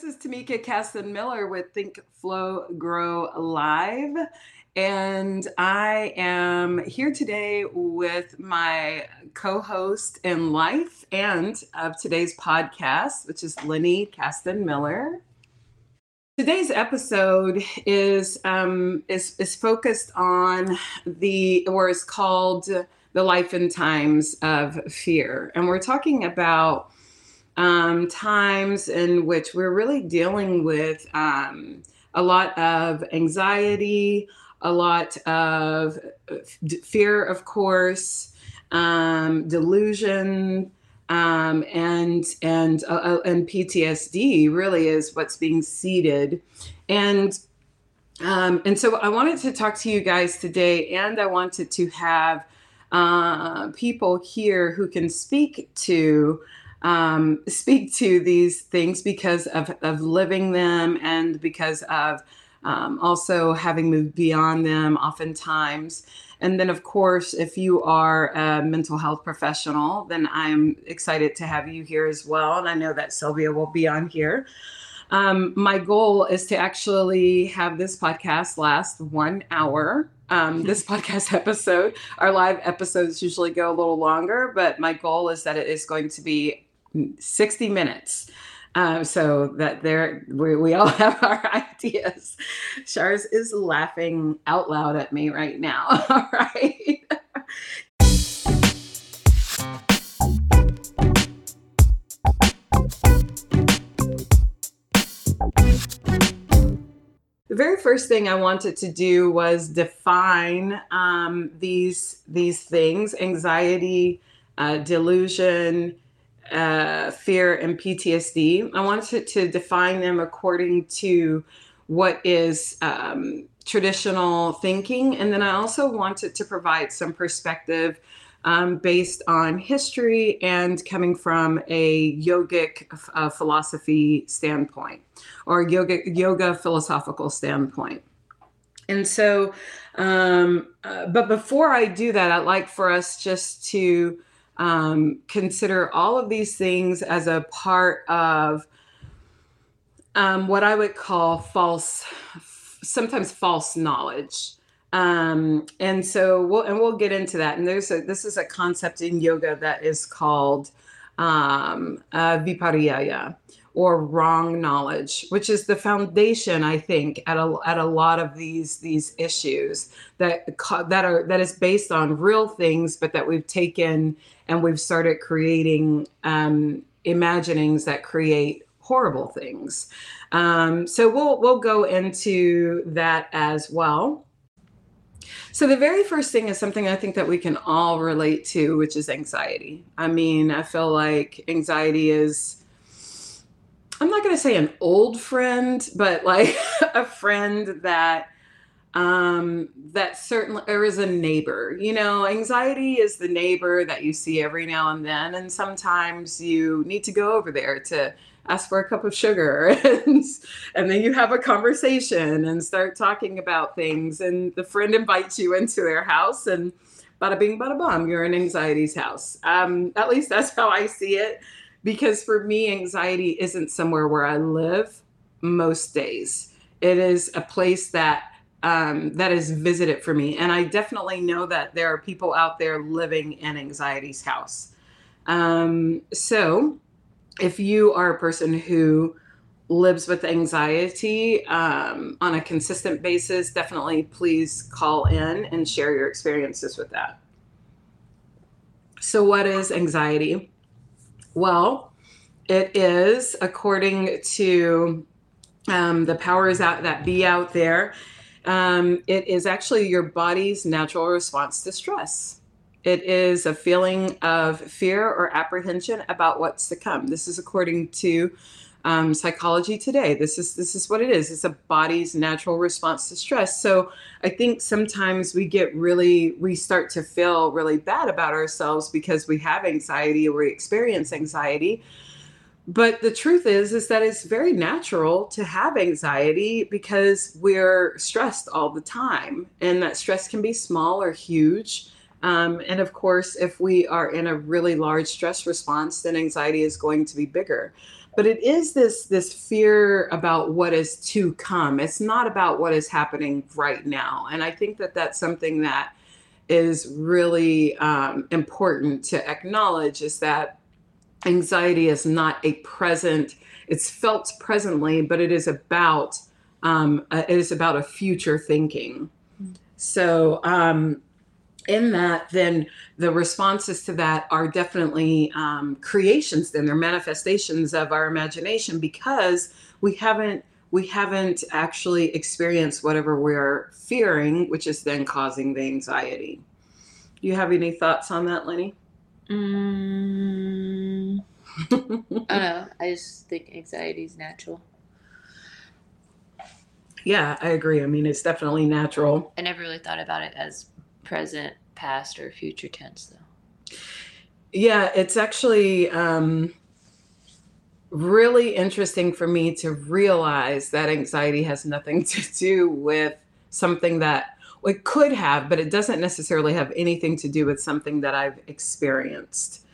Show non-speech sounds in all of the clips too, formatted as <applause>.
This is Tamika Caston Miller with Think Flow Grow Live. And I am here today with my co host in life and of today's podcast, which is Lenny Caston Miller. Today's episode is, um, is, is focused on the, or is called The Life and Times of Fear. And we're talking about um, times in which we're really dealing with um, a lot of anxiety, a lot of fear, of course, um, delusion, um, and and uh, uh and PTSD really is what's being seeded, and um, and so I wanted to talk to you guys today, and I wanted to have uh, people here who can speak to um, speak to these things because of, of living them and because of um, also having moved beyond them oftentimes. And then, of course, if you are a mental health professional, then I'm excited to have you here as well. And I know that Sylvia will be on here. Um, my goal is to actually have this podcast last one hour. Um, this <laughs> podcast episode, our live episodes usually go a little longer, but my goal is that it is going to be 60 minutes. Um, so that there we, we all <laughs> have our ideas. Shars is laughing out loud at me right now. All <laughs> right. the very first thing I wanted to do was define um, these these things: anxiety, uh, delusion, uh, fear and PTSD. I wanted to, define them according to what is um, traditional thinking. And then I also wanted to provide some perspective um, based on history and coming from a yogic uh, philosophy standpoint or yoga, yoga philosophical standpoint. And so, um, uh, but before I do that, I'd like for us just to um, consider all of these things as a part of um, what I would call false, sometimes false knowledge. Um, and so we'll and we'll get into that. And there's a this is a concept in yoga that is called um, uh, or wrong knowledge, which is the foundation, I think, at a at a lot of these these issues that that are that is based on real things, but that we've taken and we've started creating um, imaginings that create horrible things. Um, so we'll we'll go into that as well. So the very first thing is something I think that we can all relate to, which is anxiety. I mean, I feel like anxiety is I'm not going to say an old friend, but like <laughs> a friend that um that certainly there is a neighbor you know? Anxiety is the neighbor that you see every now and then and sometimes you need to go over there to ask for a cup of sugar <laughs> and, and then you have a conversation and start talking about things and the friend invites you into their house and bada bing bada bum you're in anxiety's house. Um at least that's how i see it because for me, anxiety isn't somewhere where I live most days. It is a place that um, that is visited for me, and I definitely know that there are people out there living in anxiety's house. Um, so, if you are a person who lives with anxiety um, on a consistent basis, definitely please call in and share your experiences with that. So, what is anxiety? Well, it is according to um, the powers out that be out there. Um, it is actually your body's natural response to stress. It is a feeling of fear or apprehension about what's to come. This is according to um, psychology today. This is this is what it is. It's a body's natural response to stress. So I think sometimes we get really we start to feel really bad about ourselves because we have anxiety or we experience anxiety. But the truth is is that it's very natural to have anxiety because we're stressed all the time, and that stress can be small or huge. Um, and of course, if we are in a really large stress response, then anxiety is going to be bigger. But it is this this fear about what is to come. It's not about what is happening right now. And i think that that's something that is really um, important to acknowledge is that anxiety is not a present it's felt presently but it is about um, it is about a future thinking. Mm. so um, in that, then the responses to that are definitely um, creations. Then they're manifestations of our imagination because we haven't we haven't actually experienced whatever we're fearing, which is then causing the anxiety. Do you have any thoughts on that, Lenny? Mm, <laughs> I don't know. I just think anxiety is natural. Yeah, I agree. I mean, it's definitely natural. I never really thought about it as present, past, or future tense, though. Yeah, it's actually um, really interesting for me to realize that anxiety has nothing <laughs> to do with something that it could have, but it doesn't necessarily have anything to do with something that I've experienced.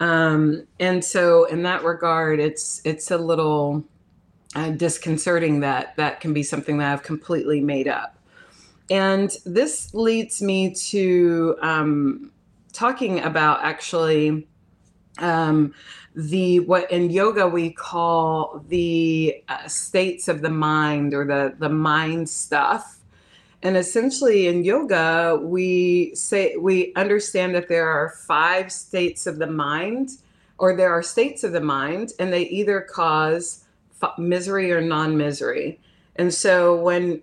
Um, and so, in that regard, it's it's a little uh, disconcerting that that can be something that I've completely made up. And this leads me to um, talking about actually um, the what in yoga we call the uh, states of the mind or the the mind stuff. And essentially in yoga, we say we understand that there are five states of the mind, or there are states of the mind, and they either cause misery or non-misery. And so when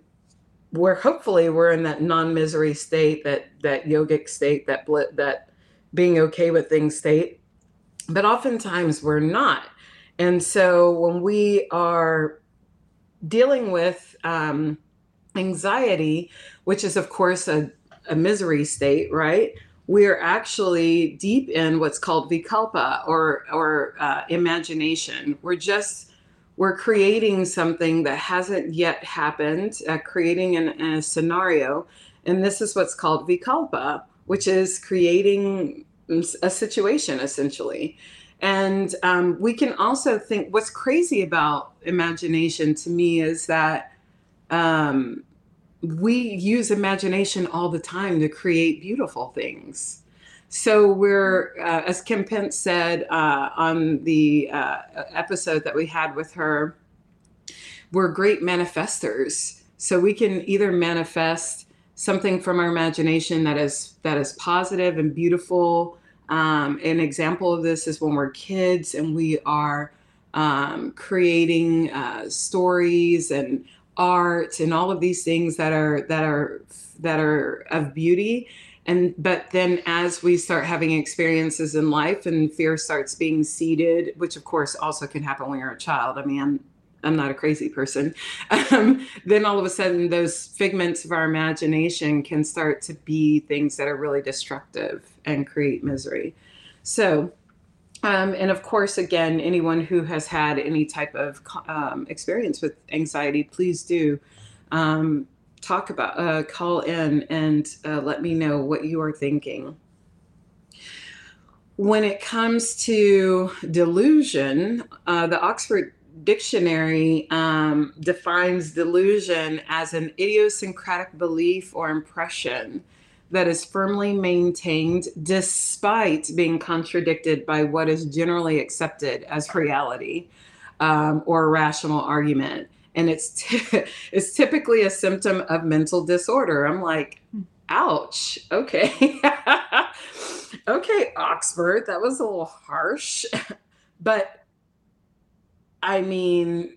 we're hopefully we're in that non-misery state, that that yogic state, that bl- that being okay with things state. But oftentimes we're not. And so when we are dealing with um, anxiety, which is of course a, a misery state, right? We're actually deep in what's called vikalpa or or uh, imagination. We're just we're creating something that hasn't yet happened, uh, creating an, a scenario. And this is what's called vikalpa, which is creating a situation essentially. And um, we can also think what's crazy about imagination to me is that um, we use imagination all the time to create beautiful things. So we're, uh, as Kim Pence said uh, on the uh, episode that we had with her, we're great manifestors. So we can either manifest something from our imagination that is that is positive and beautiful. Um, an example of this is when we're kids and we are um, creating uh, stories and art and all of these things that are that are that are of beauty and but then as we start having experiences in life and fear starts being seeded which of course also can happen when you're a child. I mean i'm i'm not a crazy person. <laughs> Um, then all of a sudden those figments of our imagination can start to be things that are really destructive and create misery. So um, and of course, again, anyone who has had any type of um, experience with anxiety, please do. Um, talk about, uh, call in and uh, let me know what you are thinking. When it comes to delusion, uh, the Oxford Dictionary um, defines delusion as an idiosyncratic belief or impression that is firmly maintained despite being contradicted by what is generally accepted as reality um, or rational argument and it's <laughs> t- it's typically a symptom of mental disorder. I'm like, hmm. ouch. Okay. <laughs> okay, Oxford, that was a little harsh. <laughs> but I mean,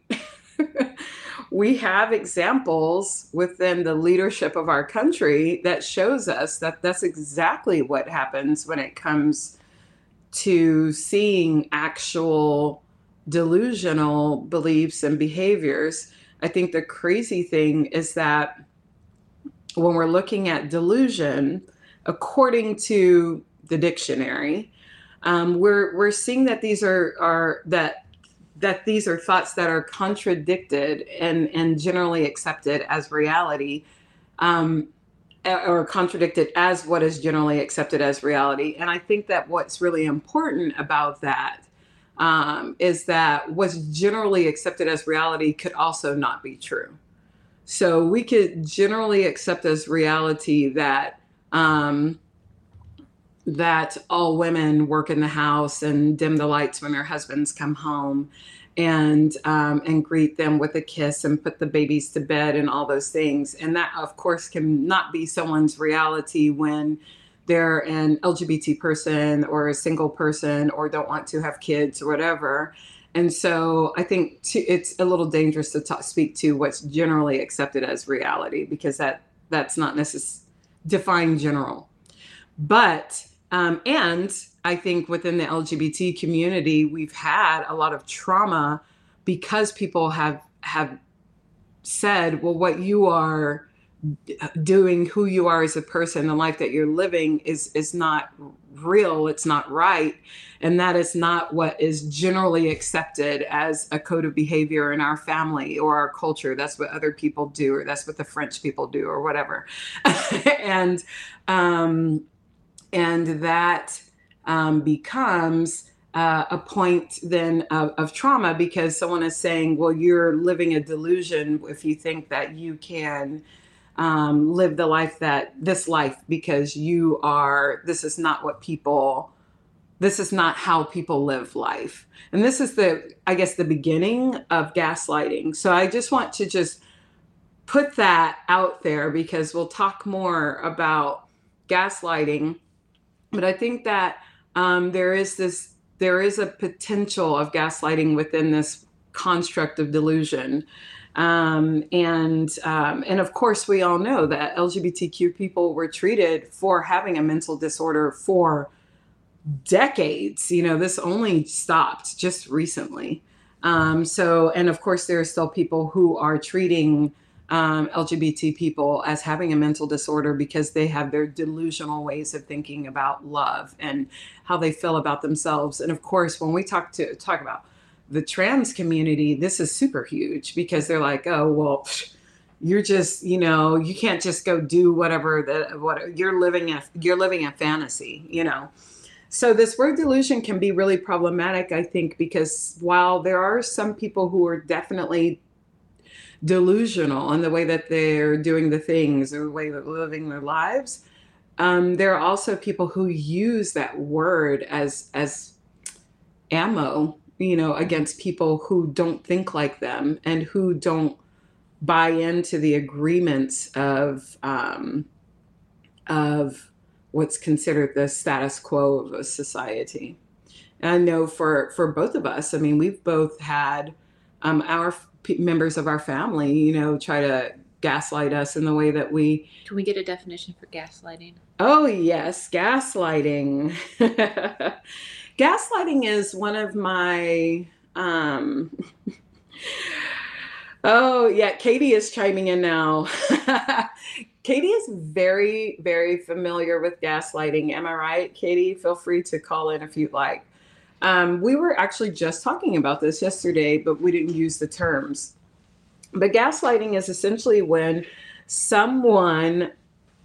we have examples within the leadership of our country that shows us that that's exactly what happens when it comes to seeing actual delusional beliefs and behaviors. I think the crazy thing is that when we're looking at delusion, according to the dictionary, um, we're we're seeing that these are are that that these are thoughts that are contradicted and and generally accepted as reality, um, or contradicted as what is generally accepted as reality. And I think that what's really important about that um, is that what's generally accepted as reality could also not be true. So we could generally accept as reality that um, that all women work in the house and dim the lights when their husbands come home and um, and greet them with a kiss and put the babies to bed and all those things and that of course can not be someone's reality when they're an lgbt person or a single person or don't want to have kids or whatever. And so i think to, it's a little dangerous to talk, speak to what's generally accepted as reality because that that's not necessarily defined general. But um, and I think within the LGBT community, we've had a lot of trauma because people have have said, well, what you are doing, who you are as a person, the life that you're living is is not real. It's not right, and that is not what is generally accepted as a code of behavior in our family or our culture. That's what other people do, or that's what the French people do, or whatever. <laughs> and um, and that um, becomes uh, a point then of, of, trauma because someone is saying, well, you're living a delusion if you think that you can um, live the life that this life because you are, this is not what people, this is not how people live life. And this is the, I guess, the beginning of gaslighting. So I just want to just put that out there because we'll talk more about gaslighting but I think that um, there is this there is a potential of gaslighting within this construct of delusion. Um, and um, and of course, we all know that LGBTQ people were treated for having a mental disorder for decades. You know, this only stopped just recently. Um, so, and of course, there are still people who are treating um, LGBT people as having a mental disorder because they have their delusional ways of thinking about love and how they feel about themselves. And of course, when we talk to talk about the trans community, this is super huge because they're like, oh well. You're just, you know, you can't just go do whatever that what you're living a you're living a fantasy, you know. So this word delusion can be really problematic, I think, because while there are some people who are definitely delusional in the way that they're doing the things or the way they're living their lives. Um, there are also people who use that word as as ammo, you know, against people who don't think like them and who don't buy into the agreements of um, of what's considered the status quo of a society. And I know for for both of us, I mean, we've both had um, our p- members of our family, you know, try to gaslight us in the way that we. Can we get a definition for gaslighting? Oh, yes, gaslighting. <laughs> gaslighting is one of my. Um, <laughs> oh, yeah, Katie is chiming in now. <laughs> Katie is very, very familiar with gaslighting. Am I right, Katie? Feel free to call in if you'd like. Um, we were actually just talking about this yesterday, but we didn't use the terms. But gaslighting is essentially when someone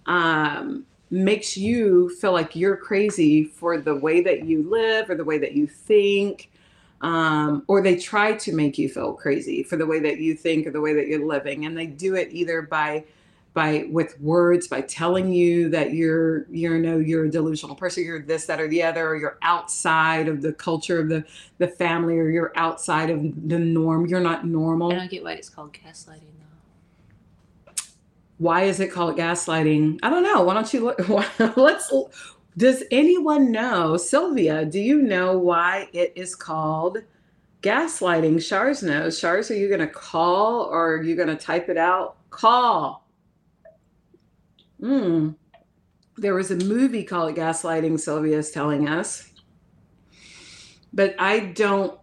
um, makes you feel like you're crazy for the way that you live or the way that you think, um, or they try to make you feel crazy for the way that you think or the way that you're living. And they do it either by by with words by telling you that you're you're no you're a delusional person you're this that or the other or you're outside of the culture of the the family or you're outside of the norm. You're not normal. I don't get why it's called gaslighting why is it called gaslighting i don't know why don't you look <laughs> let's does anyone know sylvia do you know why it is called gaslighting shars knows shars are you going to call or are you going to type it out call Mm. There was a movie called Gaslighting, Sylvia is telling us. But I don't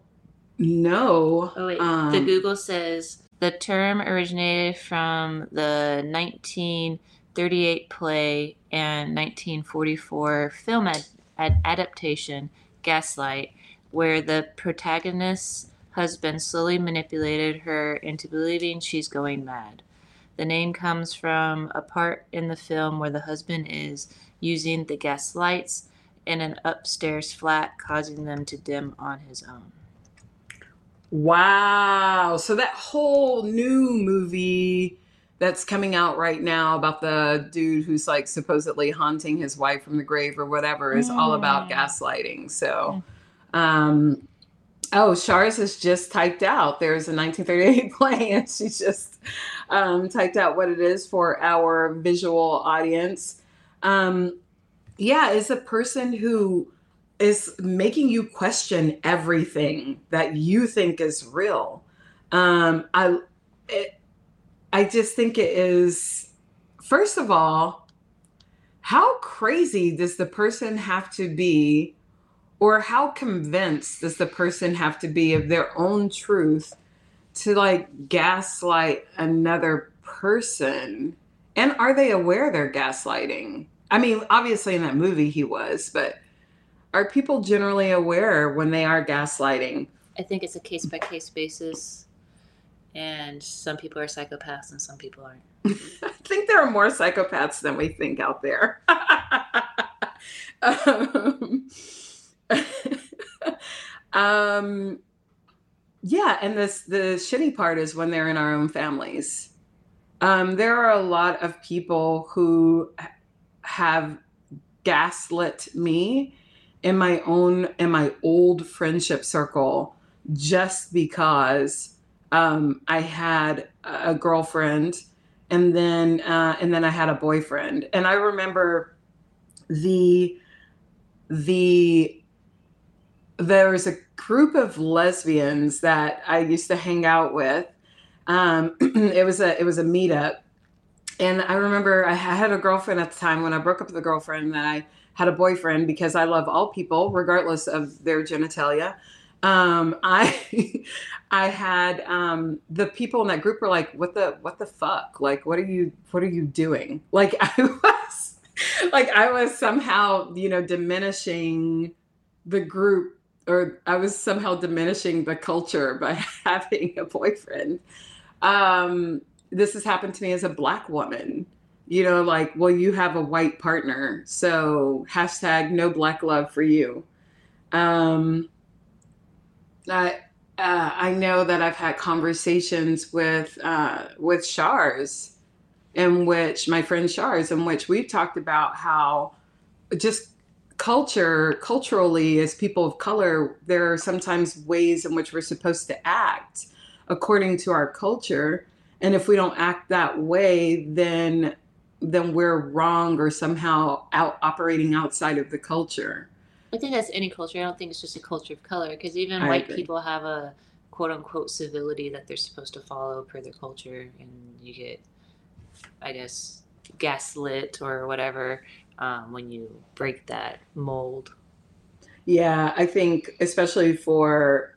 know. Oh, wait. Um, the Google says the term originated from the 1938 play and 1944 film ad- ad- adaptation, Gaslight, where the protagonist's husband slowly manipulated her into believing she's going mad. The name comes from a part in the film where the husband is using the gas lights in an upstairs flat, causing them to dim on his own. Wow. So that whole new movie that's coming out right now about the dude who's like supposedly haunting his wife from the grave or whatever is all about Mm. gaslighting. So, um, oh, Shars has just typed out there's a 1938 <laughs> play, and she just um, typed out what it is for our visual audience. Um, yeah, is a person who is making you question everything that you think is real. Um, I, it, I just think it is, first of all, how crazy does the person have to be, or how convinced does the person have to be of their own truth to like gaslight another person? And are they aware they're gaslighting? I mean, obviously in that movie he was, but are people generally aware when they are gaslighting? I think it's a case by case basis. And some people are psychopaths and some people aren't. <laughs> I think there are more psychopaths than we think out there. <laughs> um, <laughs> um, yeah, and this the shitty part is when they're in our own families. Um, there are a lot of people who have gaslit me in my own in my old friendship circle just because um, I had a girlfriend and then uh, and then I had a boyfriend and I remember the the there was a group of lesbians that I used to hang out with. Um, <clears throat> it was a it was a meetup, and I remember I had a girlfriend at the time when I broke up with a girlfriend that I had a boyfriend because I love all people regardless of their genitalia. Um, I <laughs> I had um, the people in that group were like, "What the what the fuck? Like, what are you what are you doing?" Like <laughs> I was like I was somehow you know diminishing the group or I was somehow diminishing the culture by <laughs> having a boyfriend. Um, this has happened to me as a black woman. You know, like, well, you have a white partner, so hashtag no black love for you. Um, I uh, I know that I've had conversations with uh, with Shars, in which my friend Shars, in which we've talked about how just culture culturally as people of color there are sometimes ways in which we're supposed to act according to our culture and if we don't act that way then then we're wrong or somehow out operating outside of the culture I think that's any culture. I don't think it's just a culture of color because even I white agree. people have a quote unquote civility that they're supposed to follow per their culture, and you get, I guess, gaslit or whatever um, when you break that mold. yeah i think especially for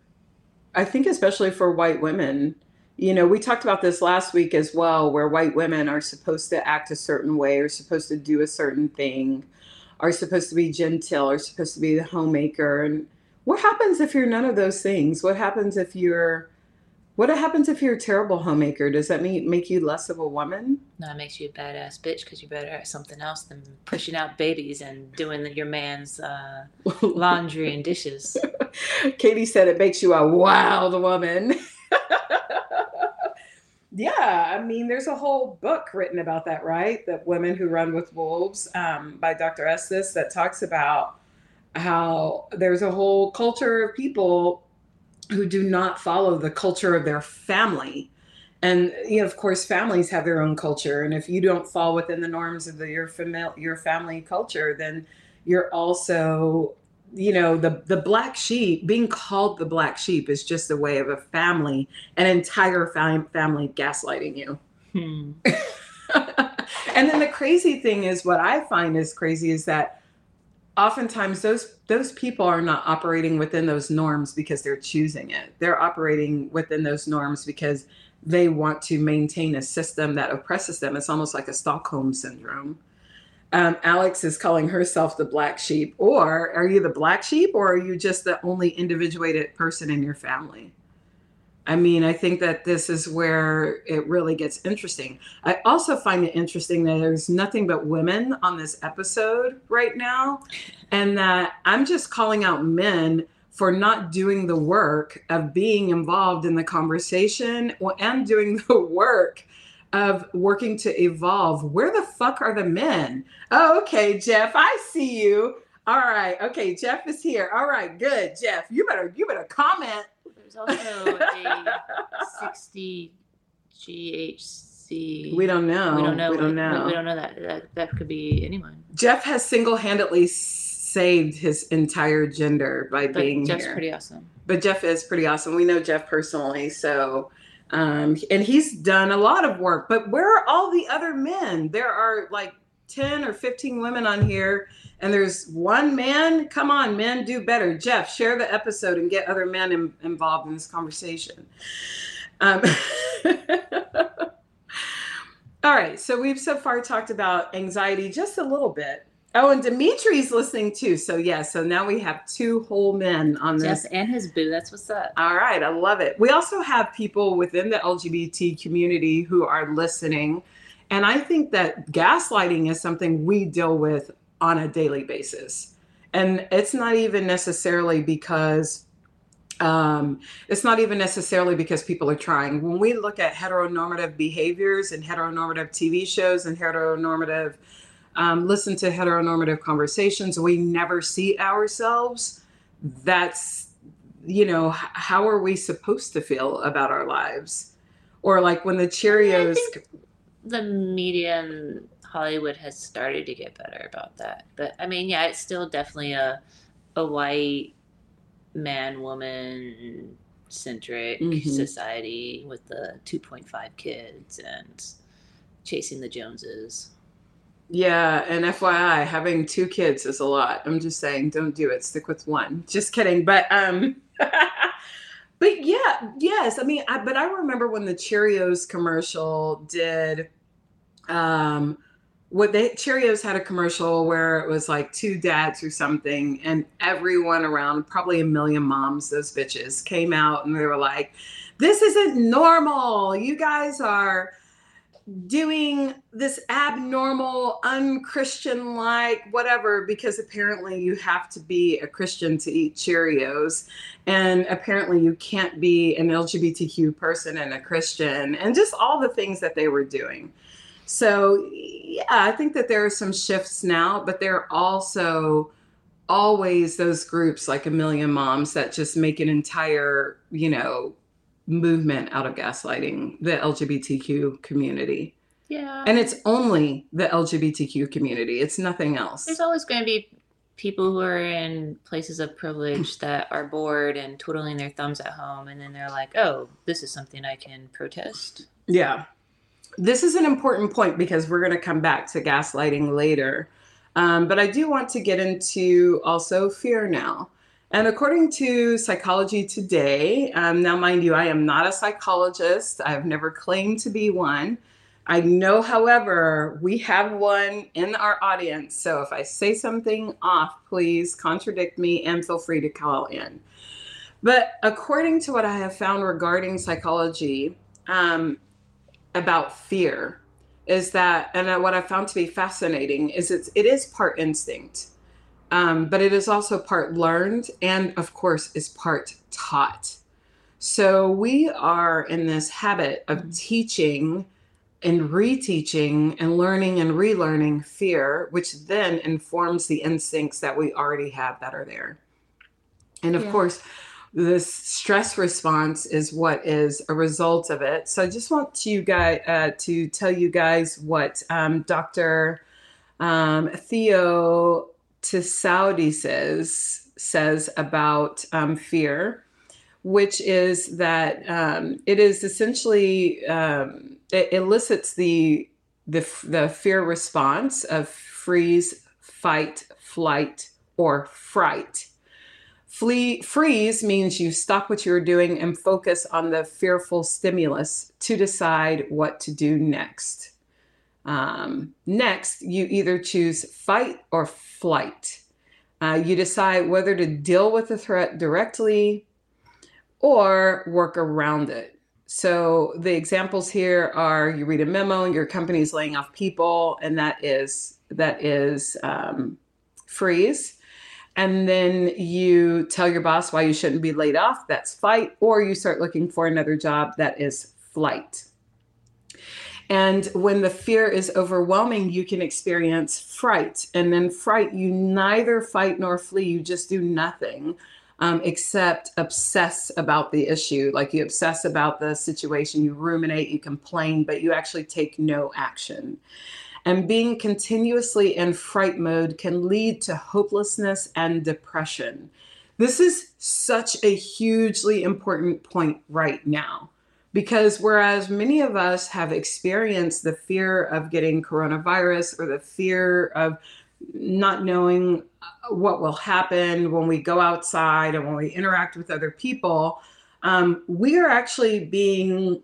i think especially for white women you know we talked about this last week as well where white women are supposed to act a certain way are supposed to do a certain thing are supposed to be genteel, are supposed to be the homemaker. And what happens if you're none of those things? What happens if you're what happens if you're a terrible homemaker? Does that mean make you less of a woman? Now it makes you a badass bitch because you're better at something else than pushing out babies and doing your man's uh, <laughs> laundry and dishes. Katie said it makes you a wild woman. <laughs> yeah, I mean, there's a whole book written about that, right? That Women Who Run with Wolves um, by Dr. Estes that talks about how there's a whole culture of people who do not follow the culture of their family. And you know, of course, families have their own culture, and if you don't fall within the norms of the, your family your family culture, then you're also you know the the black sheep being called the black sheep is just a way of a family an entire fam- family gaslighting you. Hmm. <laughs> and then the crazy thing is what i find is crazy is that oftentimes those those people are not operating within those norms because they're choosing it. They're operating within those norms because they want to maintain a system that oppresses them. It's almost like a stockholm syndrome um, Alex is calling herself the black sheep. Or are you the black sheep or are you just the only individuated person in your family? I mean, I think that this is where it really gets interesting. I also find it interesting that there's nothing but women on this episode right now, and that I'm just calling out men for not doing the work of being involved in the conversation and doing the work of working to evolve. Where the fuck are the men? Oh, okay, Jeff, I see you. All right, okay, Jeff is here. All right, good, Jeff. You better you better comment. There's also a 60 GHC. We don't know. We don't know. We don't know. We, we don't know that. that. That could be anyone. Jeff has single-handedly saved his entire gender by But being Jeff's here. pretty awesome. but Jeff is pretty awesome. We know Jeff personally, so um, and he's done a lot of work. But where are all the other men? There are like ten or fifteen women on here, and there's one man. Come on, men, do better. Jeff, share the episode and get other men in, involved in this conversation. Um, <laughs> all right, so we've so far talked about anxiety just a little bit. Oh, and Dimitri's listening too. So yeah, so now we have two whole men on this Yes, and his boo. That's what's up. all right, I love it. We also have people within the LGBT community who are listening. And I think that gaslighting is something we deal with on a daily basis. And it's not even necessarily because um, it's not even necessarily because people are trying. When we look at heteronormative behaviors and heteronormative TV shows and heteronormative, um, listen to heteronormative conversations, we never see ourselves. That's you know, how are we supposed to feel about our lives? Or like when the Cheerios, The media in Hollywood has started to get better about that. But I mean, yeah, it's still definitely a a white man woman centric Mhm. society with the 2.5 kids and chasing the Joneses. Yeah, and FYI, having two kids is a lot. I'm just saying, don't do it. Stick with one. Just kidding. But um, <laughs> but yeah, yes. I mean, I, but I remember when the Cheerios commercial did um what they Cheerios had a commercial where it was like two dads or something, and everyone around, probably a million moms, those bitches came out and they were like, This isn't normal. You guys are doing this abnormal, unchristian like whatever, because apparently you have to be a Christian to eat Cheerios. And apparently you can't be an LGBTQ person and a Christian, and just all the things that they were doing. So, yeah, I think that there are some shifts now, but there are also always those groups like a million moms that just make an entire, you know, movement out of gaslighting the LGBTQ community. Yeah. And it's only the LGBTQ community, it's nothing else. There's always going to be people who are in places of privilege <clears throat> that are bored and twiddling their thumbs at home, and then they're like, "Oh, this is something I can protest." Yeah. This is an important point because we're going to come back to gaslighting later. Um, but I do want to get into also fear now. And according to Psychology Today, um, now mind you, I am not a psychologist. I've never claimed to be one. I know, however, we have one in our audience. So if I say something off, please contradict me and feel free to call in. But according to what I have found regarding psychology, um, about fear is that and what i found to be fascinating is it's it is part instinct um, but it is also part learned and of course is part taught so we are in this habit of teaching and reteaching and learning and relearning fear which then informs the instincts that we already have that are there and of Yeah. course this stress response is what is a result of it. So I just want to guys uh, to tell you guys what um, Dr. Um, Theo Tsaousides says says about um, fear, which is that um, it is essentially um, it elicits the the the fear response of freeze, fight, flight, or fright. Flee, freeze means you stop what you're doing and focus on the fearful stimulus to decide what to do next. Um, next, you either choose fight or flight. Uh, you decide whether to deal with the threat directly or work around it. So the examples here are: you read a memo, your company is laying off people, and that is that is um, freeze. and then you tell your boss why you shouldn't be laid off, that's fight, or you start looking for another job, that is flight. And when the fear is overwhelming, you can experience fright. And then fright, you neither fight nor flee, you just do nothing um, except obsess about the issue. Like you obsess about the situation, you ruminate, you complain, but you actually take no action. And being continuously in fright mode can lead to hopelessness and depression. This is such a hugely important point right now because whereas many of us have experienced the fear of getting coronavirus or the fear of not knowing uh, what will happen when we go outside and when we interact with other people, um, we are actually being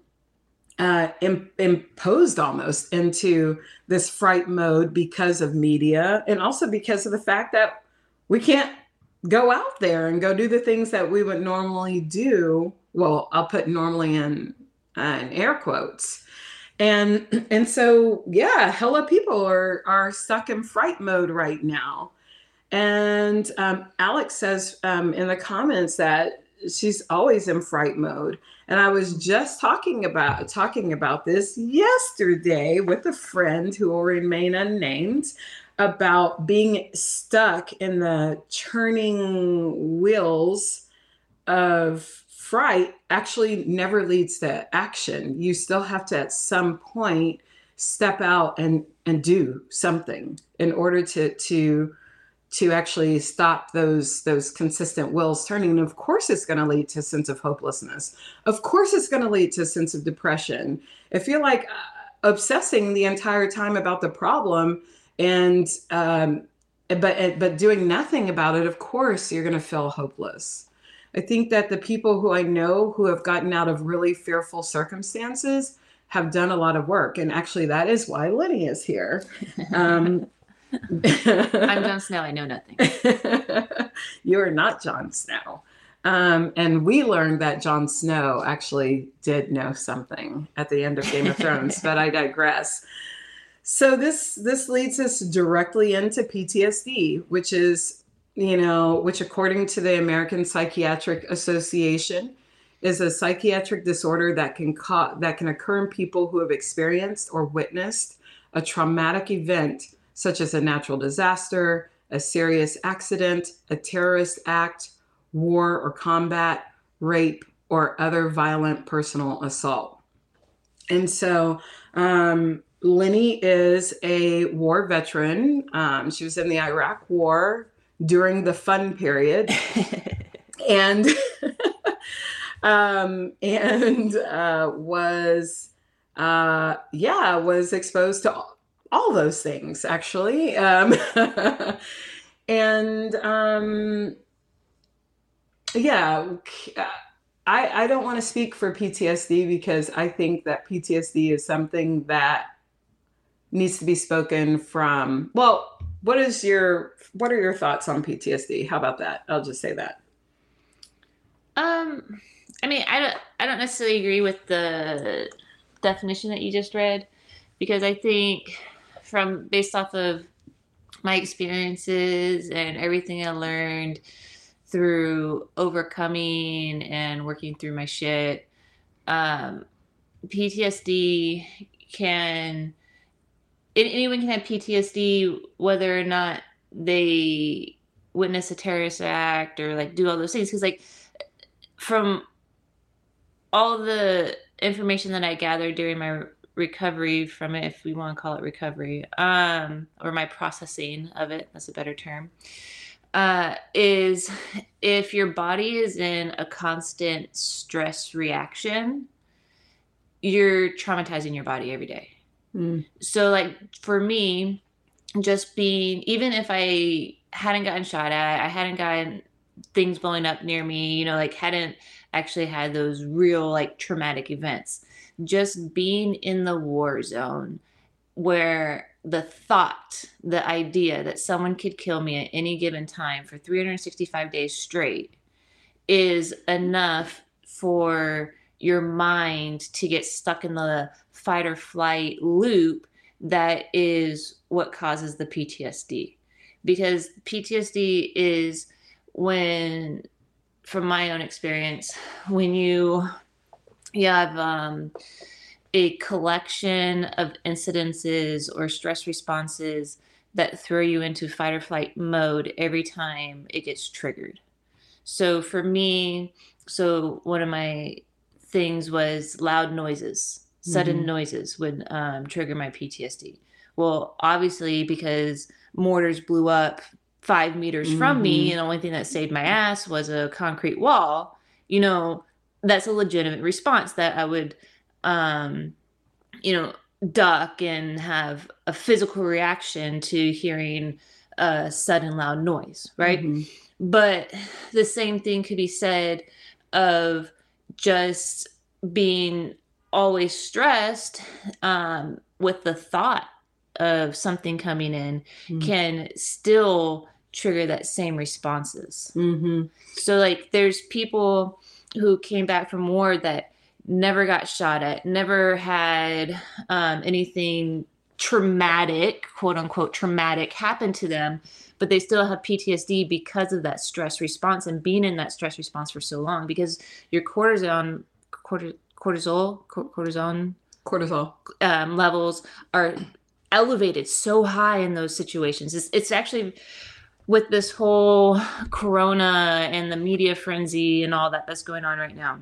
uh, Im- imposed almost into this fright mode because of media and also because of the fact that we can't go out there and go do the things that we would normally do. Well, I'll put normally in, uh, in air quotes. And and so yeah hella people are are stuck in fright mode right now. And um, alex says um, in the comments that she's always in fright mode. And i was just talking about talking about this yesterday with a friend who will remain unnamed about being stuck in the churning wheels of fright actually never leads to action. You still have to at some point step out and and do something in order to to to actually stop those those consistent wills turning. And of course it's going to lead to a sense of hopelessness. Of course it's going to lead to a sense of depression. If you're like uh, obsessing the entire time about the problem and um but but doing nothing about it of course you're going to feel hopeless I think that the people who I know who have gotten out of really fearful circumstances have done a lot of work. And actually, that is why Lenny is here. <laughs> Um, <laughs> I'm Jon Snow. I know nothing. <laughs> you are not Jon Snow. Um, and we learned that Jon Snow actually did know something at the end of Game of Thrones, but I digress. So this this leads us directly into PTSD, which is you know, which according to the American Psychiatric Association is a psychiatric disorder that can co- that can occur in people who have experienced or witnessed a traumatic event such as a natural disaster, a serious accident, a terrorist act, war or combat, rape, or other violent personal assault. And so, um, Lenny is a war veteran. Um, she was in the Iraq War during the fun period. and <laughs> um, and uh, was uh, yeah was exposed to all, all those things actually um, <laughs> and um, yeah I, I don't want to speak for PTSD because I think that PTSD is something that needs to be spoken from well what is your what are your thoughts on PTSD? How about that? I'll just say that. Um, I mean, I don't, I don't necessarily agree with the definition that you just read, because I think from based off of my experiences and everything I learned through overcoming and working through my shit, um, PTSD can anyone can have PTSD whether or not they witness a terrorist act or like do all those things because like from all the information that i gathered during my recovery from it if we want to call it recovery um or my processing of it that's a better term uh is if your body is in a constant stress reaction you're traumatizing your body every day mm. so like for me just being even if I hadn't gotten shot at, I hadn't gotten things blowing up near me, you know, like hadn't actually had those real like traumatic events. Just being in the war zone where the thought, the idea that someone could kill me at any given time for 365 days straight is enough for your mind to get stuck in the fight or flight loop that is what causes the PTSD because PTSD is when, from my own experience, when you you have um, a collection of incidences or stress responses that throw you into fight or flight mode every time it gets triggered. So for me, so one of my things was loud noises, sudden Mhm. noises would um, trigger my PTSD. Well, obviously, because mortars blew up five meters from me, Mhm. and the only thing that saved my ass was a concrete wall, you know, that's a legitimate response that I would, um, you know, duck and have a physical reaction to hearing a sudden loud noise, right? Mhm. But the same thing could be said of just being always stressed um, with the thought of something coming in Mm. can still trigger that same responses. Mhm. So, like, there's people who came back from war that never got shot at, never had um, anything traumatic, quote unquote, traumatic happen to them, but they still have PTSD because of that stress response and being in that stress response for so long because your cortisone, corti- cortisol, cortisone Cortisol. um, levels are elevated so high in those situations. It's, it's actually with this whole corona and the media frenzy and all that that's going on right now.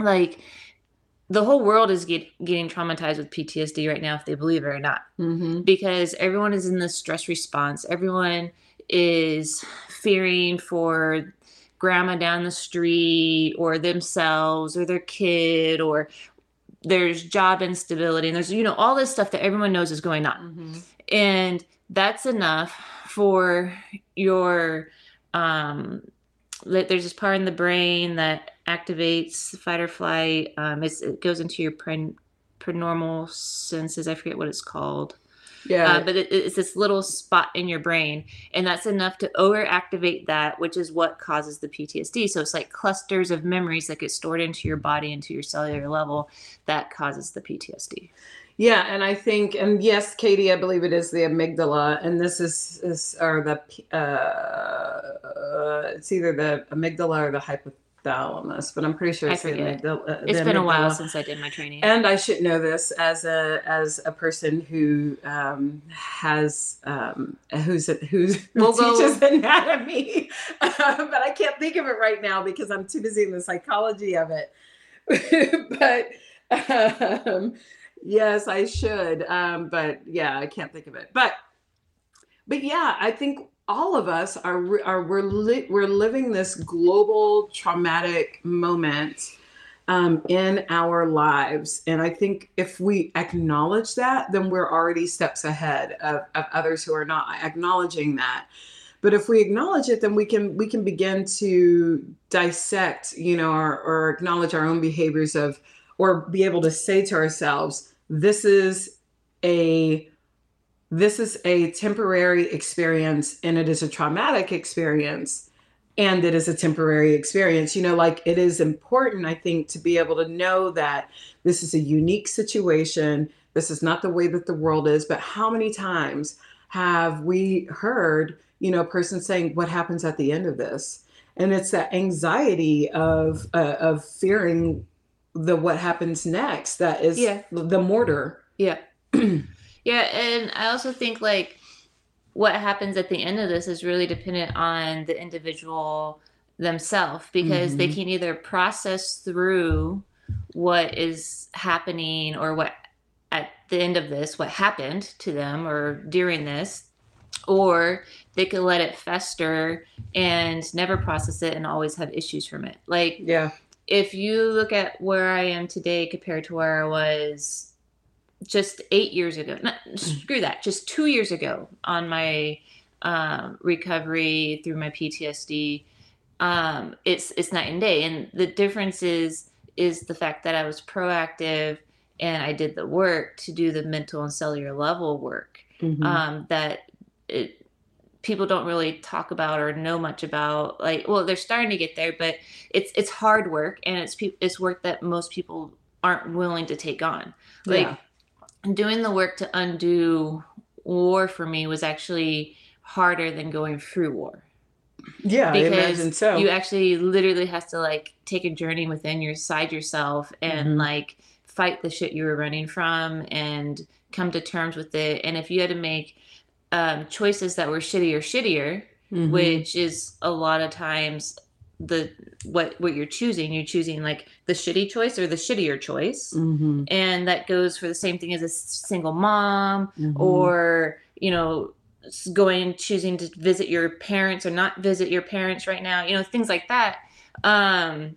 Like the whole world is get, getting traumatized with PTSD right now, if they believe it or not, Mhm. because everyone is in this stress response. Everyone is fearing for grandma down the street or themselves or their kid or there's job instability and there's you know all this stuff that everyone knows is going on. Mhm. and that's enough for your um there's this part in the brain that activates fight or flight um it's, it goes into your pre prenormal senses. I forget what it's called Yeah. uh, but it, it's this little spot in your brain and that's enough to overactivate that which is what causes the ptsd so it's like clusters of memories that get stored into your body into your cellular level that causes the ptsd Yeah, and I think, and yes, Katie, I believe it is the amygdala, and this is is or the uh, it's either the amygdala or the hypothalamus, but I'm pretty sure I it's the forget. amygdala. uh, it's the been a while since i did my training And I should know this as a as a person who um, has um, who's who's who <laughs> We'll go- teaches anatomy, <laughs> but I can't think of it right now because I'm too busy in the psychology of it. <laughs> but um, yes, I should. Um, but yeah, I can't think of it. But but yeah, I think all of us are are we're li- we're living this global traumatic moment um, in our lives. And I think if we acknowledge that, then we're already steps ahead of, of others who are not acknowledging that. But if we acknowledge it, then we can we can begin to dissect, you know, or, or acknowledge our own behaviors of, or be able to say to ourselves, this is a this is a temporary experience and it is a traumatic experience and it is a temporary experience. You know, like it is important, I think, to be able to know that this is a unique situation. This is not the way that the world is. But how many times have we heard, you know, a person saying, "What happens at the end of this?" And it's that anxiety of uh, of fearing the what happens next. That is Yeah. the mortar. Yeah. <clears throat> yeah, and I also think like what happens at the end of this is really dependent on the individual themselves because they Mhm. can either process through what is happening or what at the end of this what happened to them or during this or they could let it fester and never process it and always have issues from it. Like Yeah. if you look at where I am today compared to where I was just eight years ago, not, screw that, just two years ago on my um, recovery through my PTSD, um, it's it's night and day. And the difference is is the fact that I was proactive and I did the work to do the mental and cellular level work Mhm. um, that it, people don't really talk about or know much about. Like, well, they're starting to get there, but it's it's hard work and it's peop it's work that most people aren't willing to take on. Like Yeah. Doing the work to undo war for me was actually harder than going through war Yeah, I imagine because so. you actually literally has to like take a journey within your side yourself and Mhm. like fight the shit you were running from and come to terms with it and if you had to make um, choices that were shittier shittier Mhm. which is a lot of times the what what you're choosing you're choosing like the shitty choice or the shittier choice Mhm. and that goes for the same thing as a single mom Mhm. or you know going choosing to visit your parents or not visit your parents right now you know things like that um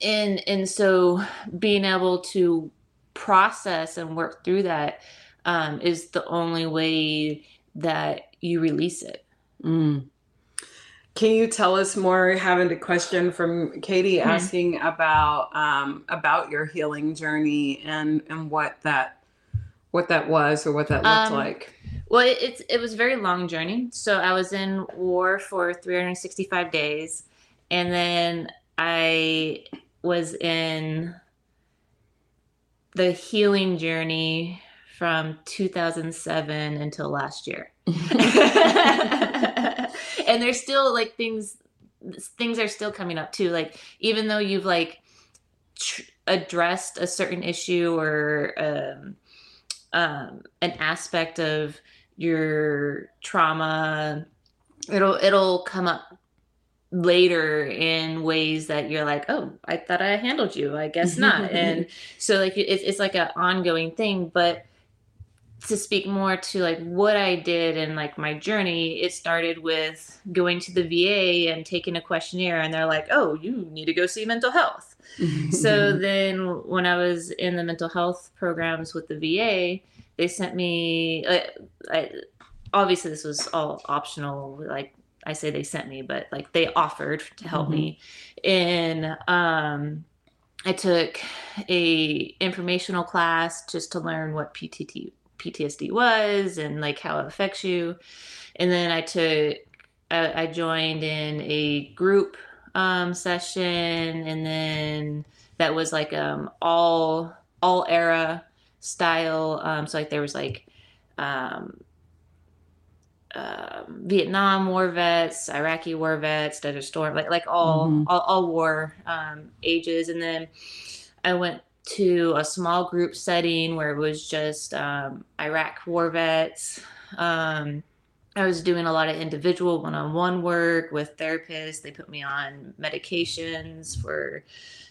and and so being able to process and work through that um, is the only way that you release it Mm. Can you tell us more? Having a question from Katie Mhm. asking about um, about your healing journey and and what that what that was or what that looked Um, like. Well, it, it's it was a very long journey. So I was in war for 365 days, and then I was in the healing journey from 2007 until last year. <laughs> <laughs> and there's still like things things are still coming up too. Like even though you've like tr- addressed a certain issue or um, um, an aspect of your trauma it'll it'll come up later in ways that you're like oh i thought i handled you. I guess not. <laughs> And so like it's, it's like an ongoing thing but to speak more to like what i did and like my journey it started with going to the va and taking a questionnaire and they're like oh you need to go see mental health. <laughs> So then when i was in the mental health programs with the va they sent me I, I, obviously this was all optional like i say they sent me but like they offered to help me and um i took a informational class just to learn what ptt ptsd was and like how it affects you. And then i took i, I joined in a group um session and then that was like um all all era style. Um so like there was like um um, Vietnam war vets, Iraqi war vets, Desert Storm, like like all Mhm. all, all war um, ages, and then I went to a small group setting where it was just um, Iraq war vets. Um, I was doing a lot of individual one-on-one work with therapists. They put me on medications for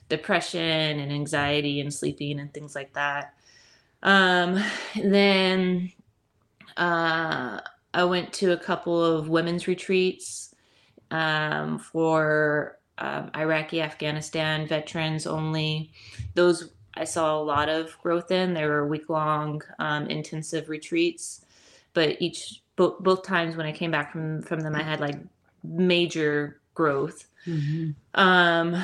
depression and anxiety and sleeping and things like that. Um, then uh, I went to a couple of women's retreats um, for um, Iraqi, Afghanistan veterans only. Those I saw a lot of growth in. There were week long um, intensive retreats, but each both, both times when I came back from from them, I had like major growth. Mhm. Um,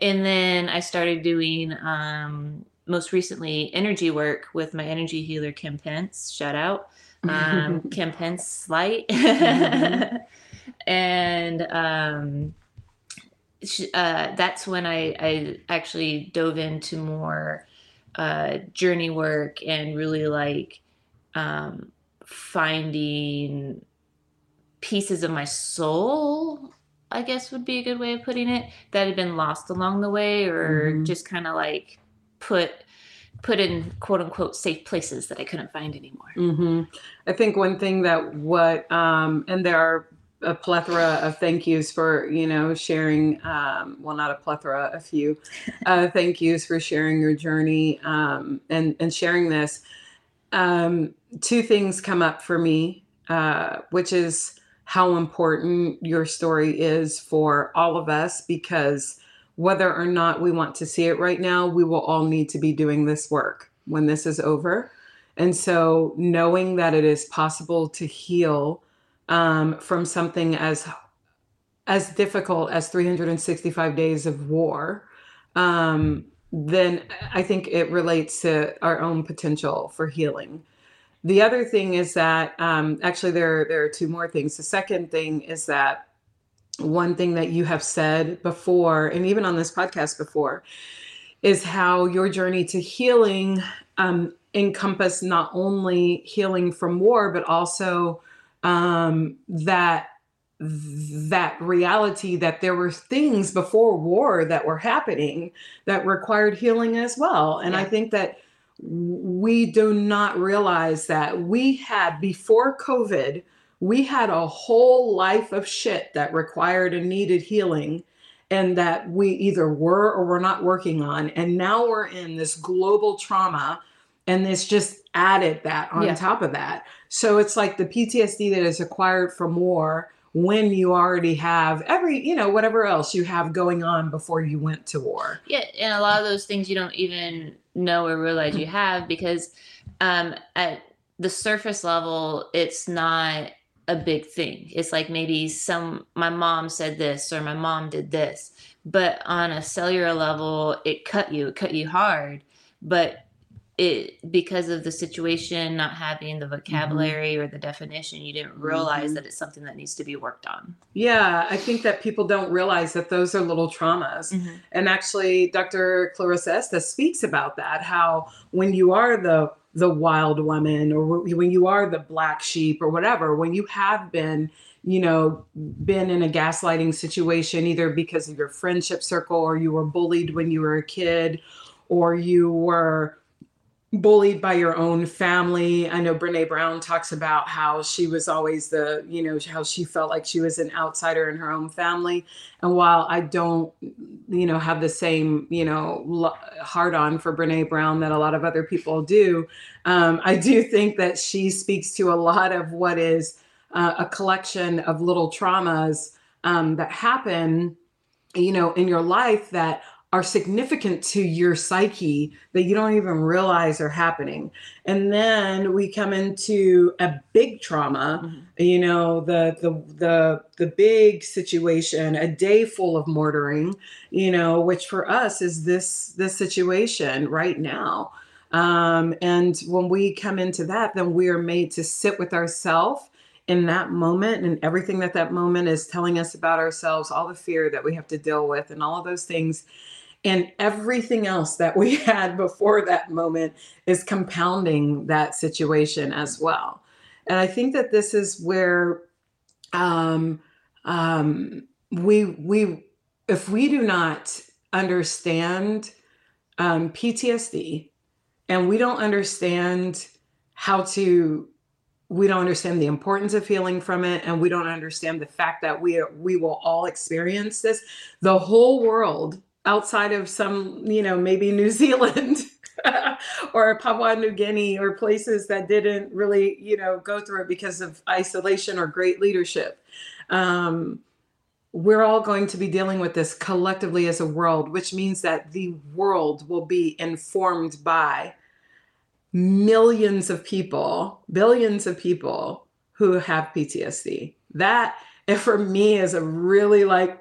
and then I started doing um, most recently energy work with my energy healer Kim Pence. Shout out, um, <laughs> Kim Pence Light, Mhm. <laughs> and um, uh, that's when I, I actually dove into more uh, journey work and really like um, finding pieces of my soul i guess would be a good way of putting it that had been lost along the way or Mhm. just kind of like put put in quote unquote safe places that i couldn't find anymore hmm I think one thing that what um, and there are a plethora of thank yous for you know sharing. Um, well, not a plethora, a few uh, thank yous for sharing your journey um, and and sharing this. Um, two things come up for me, uh, which is how important your story is for all of us because whether or not we want to see it right now, we will all need to be doing this work when this is over. And so, knowing that it is possible to heal um, from something as as difficult as 365 days of war, um, then I think it relates to our own potential for healing. The other thing is that um, actually there there are two more things. The second thing is that one thing that you have said before, and even on this podcast before, is how your journey to healing um, encompass not only healing from war, but also um, that that reality that there were things before war that were happening that required healing as well. And I think that we do not realize that we had before COVID, we had a whole life of shit that required and needed healing and that we either were or were not working on. And now we're in this global trauma and this just added that on Yeah. top of that. So it's like the PTSD that is acquired from war when you already have every, you know, whatever else you have going on before you went to war. Yeah, and a lot of those things you don't even know or realize you have because um, at the surface level, it's not a big thing. It's like maybe some my mom said this or my mom did this, but on a cellular level, it cut you, it cut you hard. But it because of the situation not having the vocabulary or the definition, you didn't realize Mhm. that it's something that needs to be worked on. Yeah, I think that people don't realize that those are little traumas. And actually, Dr. Clarissa Estes speaks about that how when you are the the wild woman or when you are the black sheep or whatever, when you have been, you know, been in a gaslighting situation either because of your friendship circle or you were bullied when you were a kid or you were bullied by your own family. I know Brene Brown talks about how she was always the, you know, how she felt like she was an outsider in her own family. And while I don't, you know, have the same, you know, hard on for Brene Brown that a lot of other people do, um, I do think that she speaks to a lot of what is uh, a collection of little traumas um, that happen, you know, in your life that are significant to your psyche that you don't even realize are happening. And then we come into a big trauma, Mhm. you know, the the the the big situation, a day full of mortaring, you know, which for us is this this situation right now. Um, and when we come into that, then we are made to sit with ourselves in that moment and everything that that moment is telling us about ourselves, all the fear that we have to deal with, and all of those things and everything else that we <laughs> had before that moment is compounding that situation as well. And I think that this is where um, um, we we if we do not understand um, PTSD and we don't understand how to we don't understand the importance of healing from it and we don't understand the fact that we we will all experience this the whole world outside of some, you know, maybe New Zealand <laughs> or Papua New Guinea or places that didn't really, you know, go through it because of isolation or great leadership. Um, we're all going to be dealing with this collectively as a world, which means that the world will be informed by millions of people, billions of people who have PTSD. That, <laughs> for me, is a really like,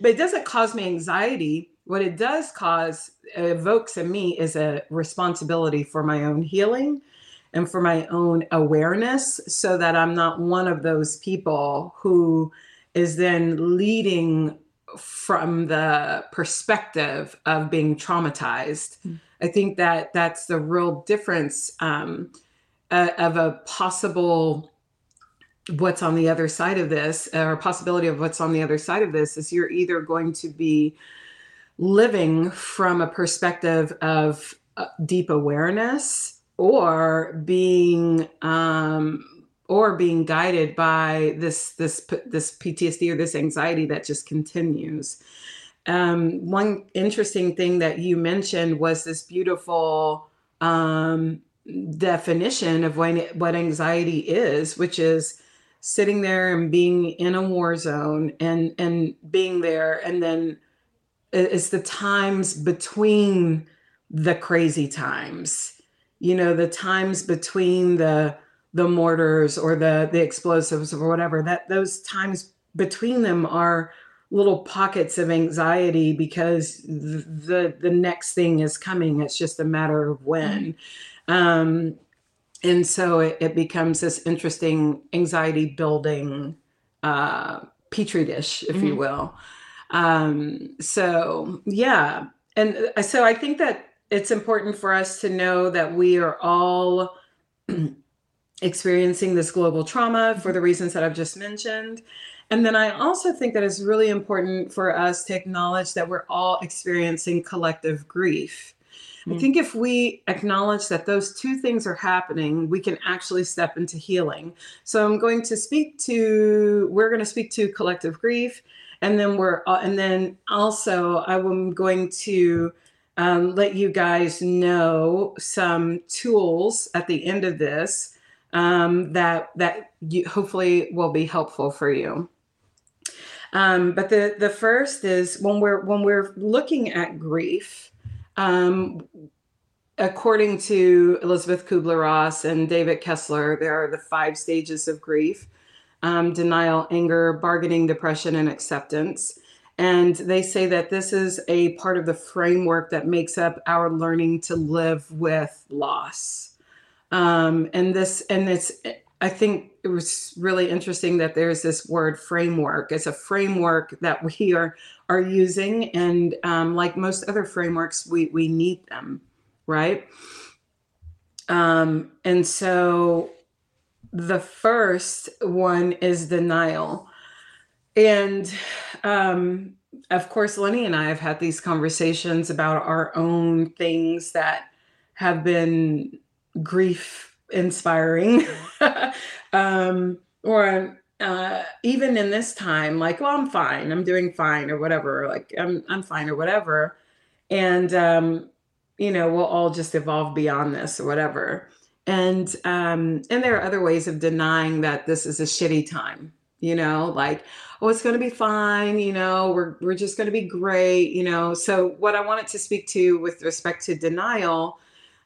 but it doesn't cause me anxiety. What it does cause, evokes in me, is a responsibility for my own healing and for my own awareness so that I'm not one of those people who is then leading from the perspective of being traumatized. Mm. I think that that's the real difference um, uh, of a possible what's on the other side of this or possibility of what's on the other side of this is you're either going to be living from a perspective of uh, deep awareness or being um or being guided by this this this PTSD or this anxiety that just continues. Um, one interesting thing that you mentioned was this beautiful um, definition of when what anxiety is, which is sitting there and being in a war zone and and being there, and then it's the times between the crazy times, you know, the times between the the mortars or the the explosives or whatever that those times between them are little pockets of anxiety because th- the the next thing is coming. It's just a matter of when. Um and so it, it becomes this interesting anxiety building uh petri dish if you Mhm. will um so yeah and uh, so i think that it's important for us to know that we are all <clears throat> experiencing this global trauma for the reasons that I've just mentioned. And then I also think that it's really important for us to acknowledge that we're all experiencing collective grief. I Mm. think if we acknowledge that those two things are happening, we can actually step into healing. So I'm going to speak to we're going to speak to collective grief and then we're uh, and then also I'm going to um, let you guys know some tools at the end of this um, that that you, hopefully will be helpful for you. Um, but the the first is when we're when we're looking at grief, um, according to Elisabeth Kübler-Ross and David Kessler, there are the five stages of grief: um, denial, anger, bargaining, depression, and acceptance. And they say that this is a part of the framework that makes up our learning to live with loss. Um, and this, and it's, I think it was really interesting that there's this word framework. It's a framework that we are are using, and um, like most other frameworks, we we need them, right? Um, and so the first one is denial, and um, of course, Lenny and I have had these conversations about our own things that have been grief inspiring. <laughs> Um or uh even in this time like well i'm fine. I'm doing fine or whatever like i'm i'm fine or whatever. And um you know we'll all just evolve beyond this or whatever and um and there are other ways of denying that this is a shitty time you know like oh it's going to be fine you know we're we're just going to be great you know so what i wanted to speak to with respect to denial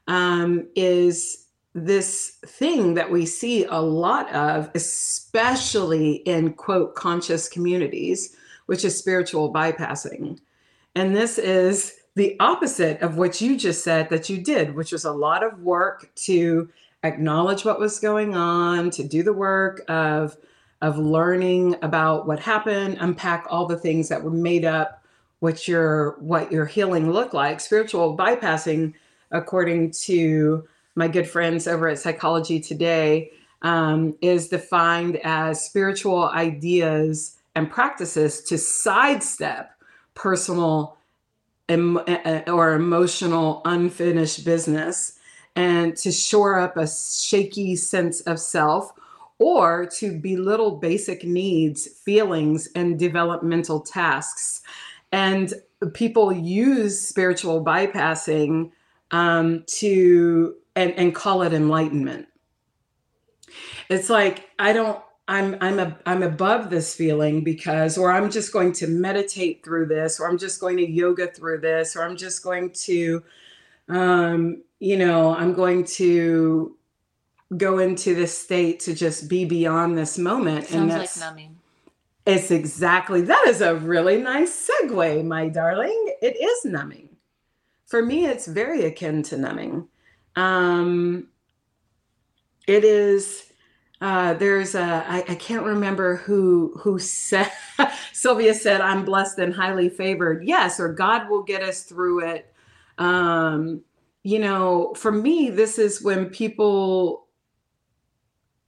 um, is this thing that we see a lot of, especially in quote conscious communities, which is spiritual bypassing. And this is the opposite of what you just said that you did, which was a lot of work to acknowledge what was going on, to do the work of of learning about what happened, unpack all the things that were made up what your what your healing looked like. Spiritual bypassing according to my good friends over at Psychology Today, um, is defined as spiritual ideas and practices to sidestep personal em- or emotional unfinished business and to shore up a shaky sense of self or to belittle basic needs, feelings, and developmental tasks. And people use spiritual bypassing um, to and, and call it enlightenment. It's like I don't I'm I'm a, I'm above this feeling because or I'm just going to meditate through this or I'm just going to yoga through this or I'm just going to um you know I'm going to go into this state to just be beyond this moment. Sounds like numbing. it's exactly that is a really nice segue my darling. It is numbing. For me it's very akin to numbing. Um it is uh there's a I, I can't remember who who said <laughs> sylvia said i'm blessed and highly favored. Yes or god will get us through it. Um you know for me this is when people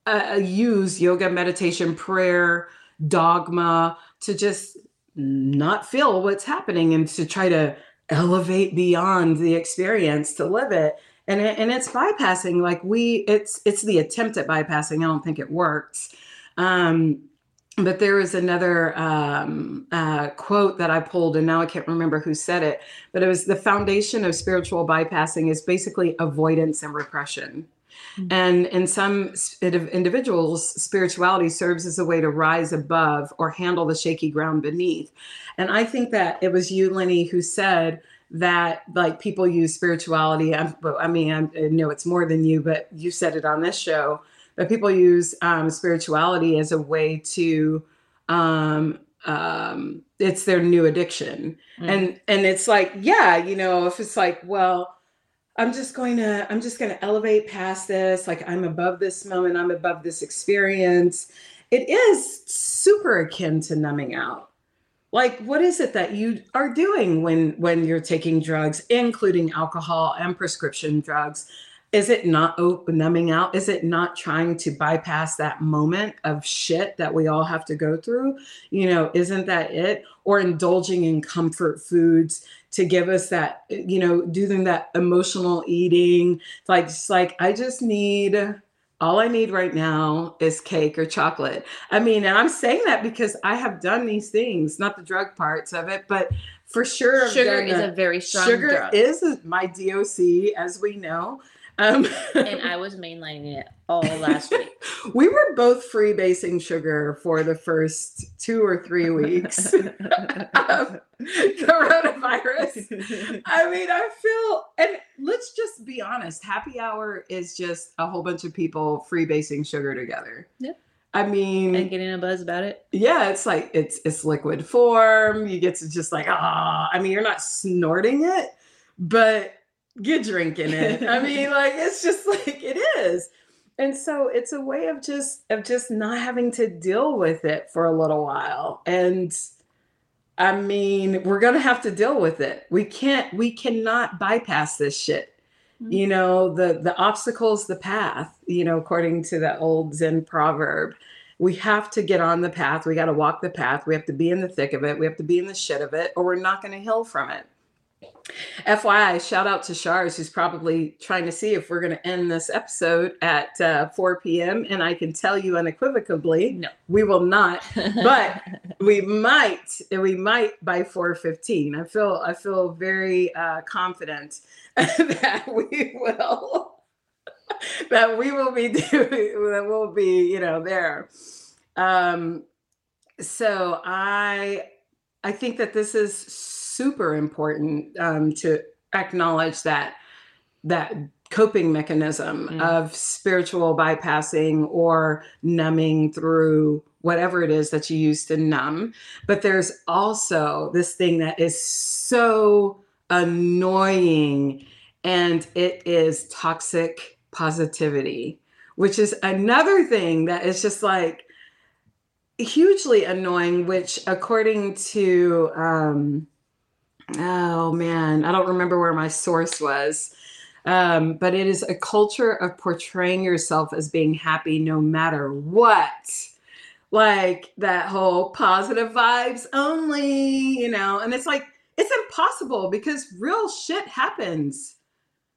uh, use yoga meditation prayer dogma to just not feel what's happening and to try to elevate beyond the experience to live it and it, and it's bypassing like we it's it's the attempt at bypassing i don't think it works um but there was another um, uh, quote that I pulled, and now I can't remember who said it. But it was the foundation of spiritual bypassing is basically avoidance and repression. Mhm. And in some individuals, spirituality serves as a way to rise above or handle the shaky ground beneath. And I think that it was you, Lenny, who said that like people use spirituality. I'm, I mean, I I know it's more than you, but you said it on this show that people use um, spirituality as a way to um, um, it's their new addiction Mm. and and it's like yeah you know if it's like well i'm just going to i'm just going to elevate past this like i'm above this moment i'm above this experience it is super akin to numbing out like what is it that you are doing when when you're taking drugs including alcohol and prescription drugs is it not numbing out? Is it not trying to bypass that moment of shit that we all have to go through? You know, isn't that it? Or indulging in comfort foods to give us that, you know, doing that emotional eating. Like, just like, I just need, all I need right now is cake or chocolate. I mean, and I'm saying that because I have done these things, not the drug parts of it, but for sure. Sugar is the- a very strong sugar drug. is my DOC, as we know. Um, and I was mainlining it all last week. <laughs> we were both freebasing sugar for the first two or three weeks <laughs> of coronavirus. I mean, I feel, and let's just be honest happy hour is just a whole bunch of people freebasing sugar together. Yeah. I mean, and getting a buzz about it. yeah, it's like it's it's liquid form. You get to just like ah. I mean, you're not snorting it, but you're drinking it. I <laughs> mean, like it's just like it is. And so it's a way of just of just not having to deal with it for a little while. And I mean, we're gonna have to deal with it. We can't we cannot bypass this shit. Mm-hmm. You know, the the obstacle's the path, you know, according to the old Zen proverb we have to get on the path. We got to walk the path. We have to be in the thick of it. We have to be in the shit of it, or we're not going to heal from it. FYI, shout out to Shars, who's probably trying to see if we're going to end this episode at uh, 4 p.m. And I can tell you unequivocally, No. we will not. <laughs> But we might, we might by 4:15. I feel, I feel very uh, confident <laughs> that we will <laughs> that we will be doing that we'll be you know there um so i i think that this is super important um to acknowledge that that coping mechanism Mm. of spiritual bypassing or numbing through whatever it is that you use to numb but there's also this thing that is so annoying and it is toxic positivity, which is another thing that is just like hugely annoying. Which, according to, um, oh man, I don't remember where my source was, um, but it is a culture of portraying yourself as being happy no matter what. Like that whole positive vibes only, you know, and it's like, it's impossible because real shit happens.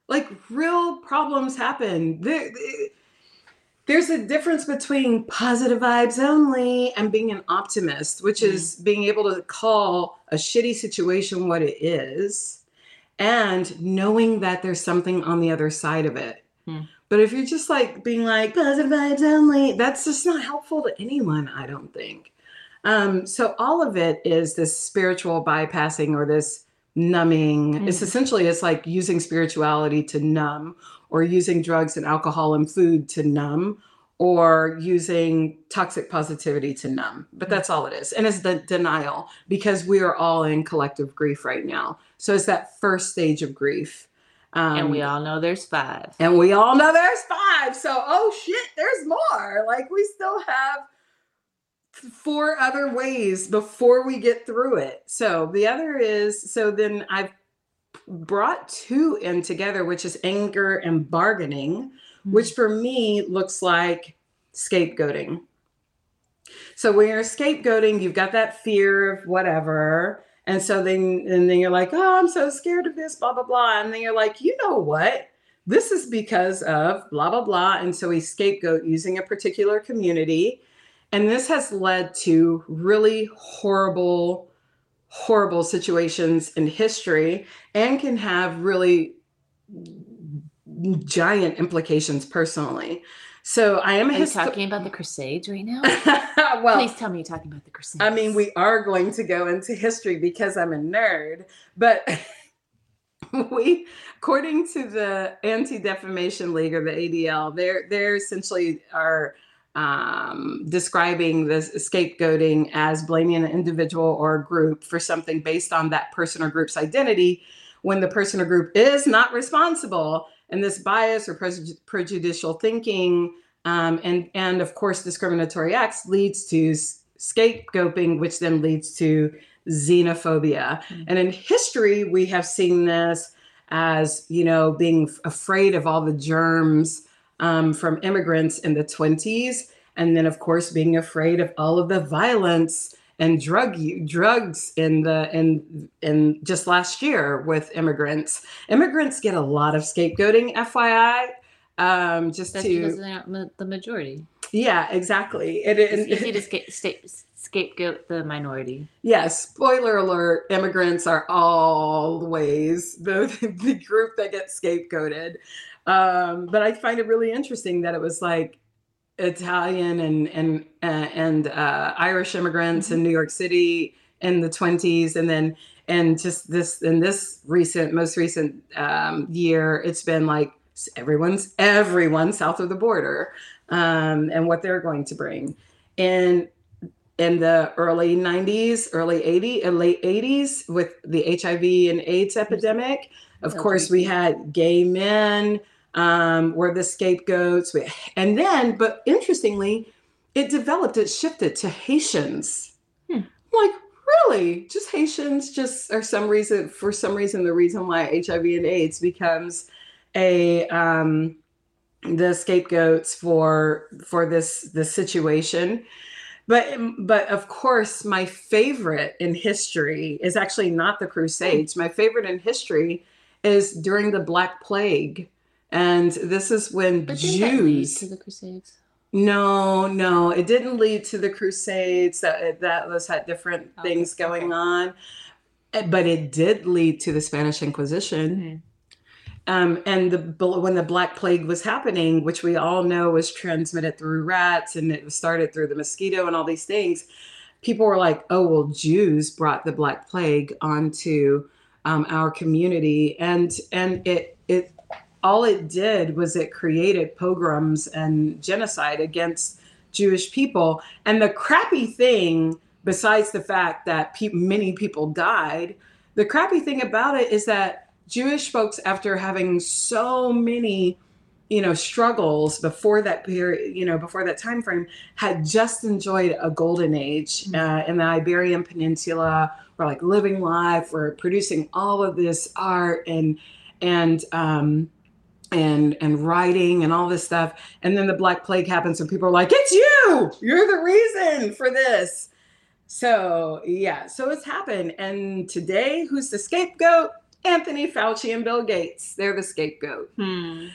Like real problems happen there's a difference between positive vibes only and being an optimist which is being able to call a shitty situation what it is and knowing that there's something on the other side of it Hmm. but if you're just like being like positive vibes only that's just not helpful to anyone i don't think um, so all of it is this spiritual bypassing or this numbing. It's Mhm. essentially it's like using spirituality to numb, or using drugs and alcohol and food to numb, or using toxic positivity to numb. But that's all it is, and it's the denial because we are all in collective grief right now. So it's that first stage of grief. Um, and we all know there's five. and we all know there's five. So, oh shit, there's more. Like, we still have four other ways before we get through it. So, the other is so then I've brought two in together, which is anger and bargaining, hmm. which for me looks like scapegoating. So when you're scapegoating, you've got that fear of whatever. And so then and then you're like, oh, I'm so scared of this, blah, blah, blah. And then you're like, you know what? This is because of blah, blah, blah. And so we scapegoat using a particular community. And this has led to really horrible, horrible situations in history and can have really giant implications personally. So I am Are histo- talking about the Crusades right now? <laughs> well, Please tell me you're talking about the Crusades. I mean, we are going to go into history because I'm a nerd, but <laughs> we, according to the Anti Defamation League or the ADL, they're they're essentially are um, describing this scapegoating as blaming an individual or a group for something based on that person or group's identity, when the person or group is not responsible. And this bias or preju- prejudicial thinking um, and and of course discriminatory acts leads to scapegoating which then leads to xenophobia Mhm. and in history we have seen this as you know being afraid of all the germs um, from immigrants in the 20s and then of course being afraid of all of the violence and drug drugs in the in in just last year with immigrants immigrants get a lot of scapegoating fyi um, just That's to because they're not ma- the majority. yeah exactly It's easy to sca- sta- scapegoat the minority. Yes, spoiler alert, immigrants are always the, <laughs> the group that gets scapegoated. Um, but I find it really interesting that it was like Italian and and uh, and uh, Irish immigrants in New York City in the 20s and then and just this in this recent most recent um, year it's been like everyone's everyone south of the border um, and what they're going to bring. And in the early 90s, early 80s, and late 80s with the HIV and AIDS epidemic. Of course, we had gay men um, were the scapegoats. And then, but interestingly, it developed, it shifted to Haitians. Hmm. Like, really? Just Haitians, just or some reason, for some reason, the reason why HIV and AIDS becomes a um, the scapegoats for for this this situation but but of course my favorite in history is actually not the crusades my favorite in history is during the black plague and this is when But didn't that lead jews to the Crusades. no no it didn't lead to the crusades that that was had different Okay, things going okay. on Eh, but it did lead to the spanish inquisition Mhm. um, and the when the Black Plague was happening, which we all know was transmitted through rats and it started through the mosquito and all these things, people were like, "Oh, well, Jews brought the Black Plague onto um, our community," and and it all it did was it created pogroms and genocide against Jewish people. And the crappy thing, besides the fact that pe- many people died, the crappy thing about it is that Jewish folks, after having so many, you know, struggles before that period, you know, before that time frame, had just enjoyed a golden age uh, in the Iberian Peninsula. We're like living life. We're producing all of this art and and um, and and writing and all this stuff. And then the Black Plague happens, and people are like, "It's you! You're the reason for this." So yeah, so it's happened. And today, who's the scapegoat? Anthony Fauci and Bill Gates. They're the scapegoat. Hmm.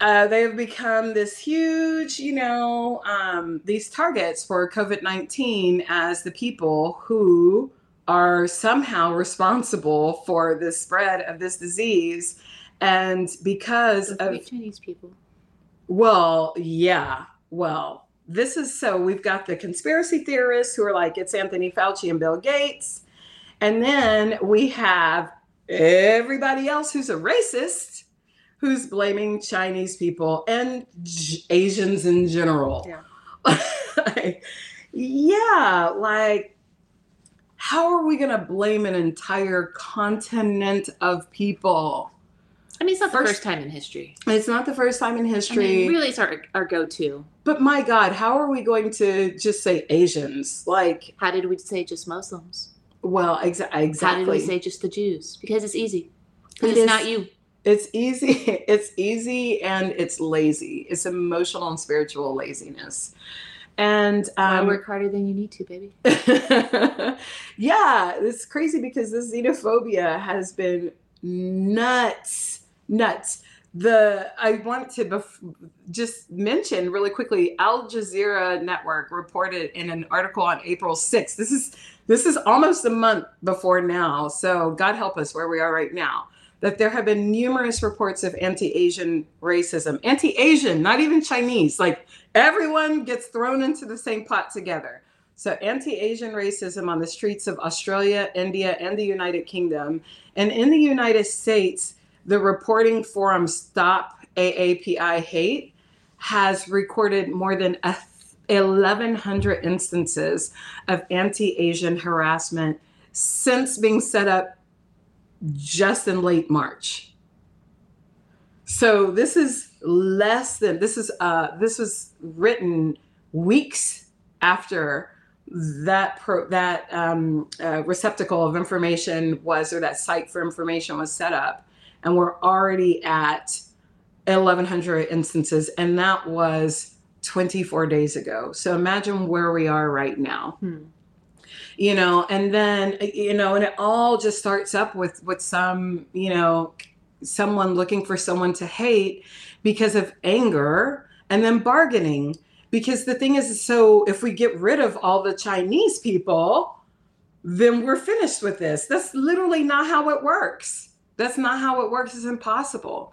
Uh, they have become this huge, you know, um, these targets for COVID 19 as the people who are somehow responsible for the spread of this disease. And because of Chinese people. well, yeah. Well, this is so we've got the conspiracy theorists who are like, it's Anthony Fauci and Bill Gates. And then we have everybody else who's a racist who's blaming Chinese people and J- Asians in general. Yeah. <laughs> yeah, like, how are we going to blame an entire continent of people? I mean, it's not the First- first time in history. It's not the first time in I history. mean, really, it's our, our go-to. But my God, how are we going to just say Asians? Like, How did we say just Muslims? well, exa- exactly. How did we say just the Jews? Because it's easy. Because It it's is- not you. it's easy. <laughs> It's easy and it's lazy. It's emotional and spiritual laziness. And um, work harder than you need to, baby? <laughs> yeah, it's crazy because this xenophobia has been nuts, nuts. The I want to bef- just mention really quickly. Al Jazeera Network reported in an article on April 6th. This is this is almost a month before now. So God help us where we are right now. That there have been numerous reports of anti-Asian racism, anti-Asian, not even Chinese. Like everyone gets thrown into the same pot together. So, anti Asian racism on the streets of Australia, India, and the United Kingdom. And in the United States, the reporting forum Stop AAPI Hate has recorded more than 1,100 instances of anti Asian harassment since being set up just in late March. So this is less than this is uh this was written weeks after that pro that um, uh, receptacle of information was or that site for information was set up and we're already at 1100 instances and that was 24 days ago. So imagine where we are right now. Hmm. you know and then you know and it all just starts up with with some you know someone looking for someone to hate because of anger and then bargaining. Because the thing is so if we get rid of all the chinese people then we're finished with this. That's literally not how it works that's not how it works. It's impossible.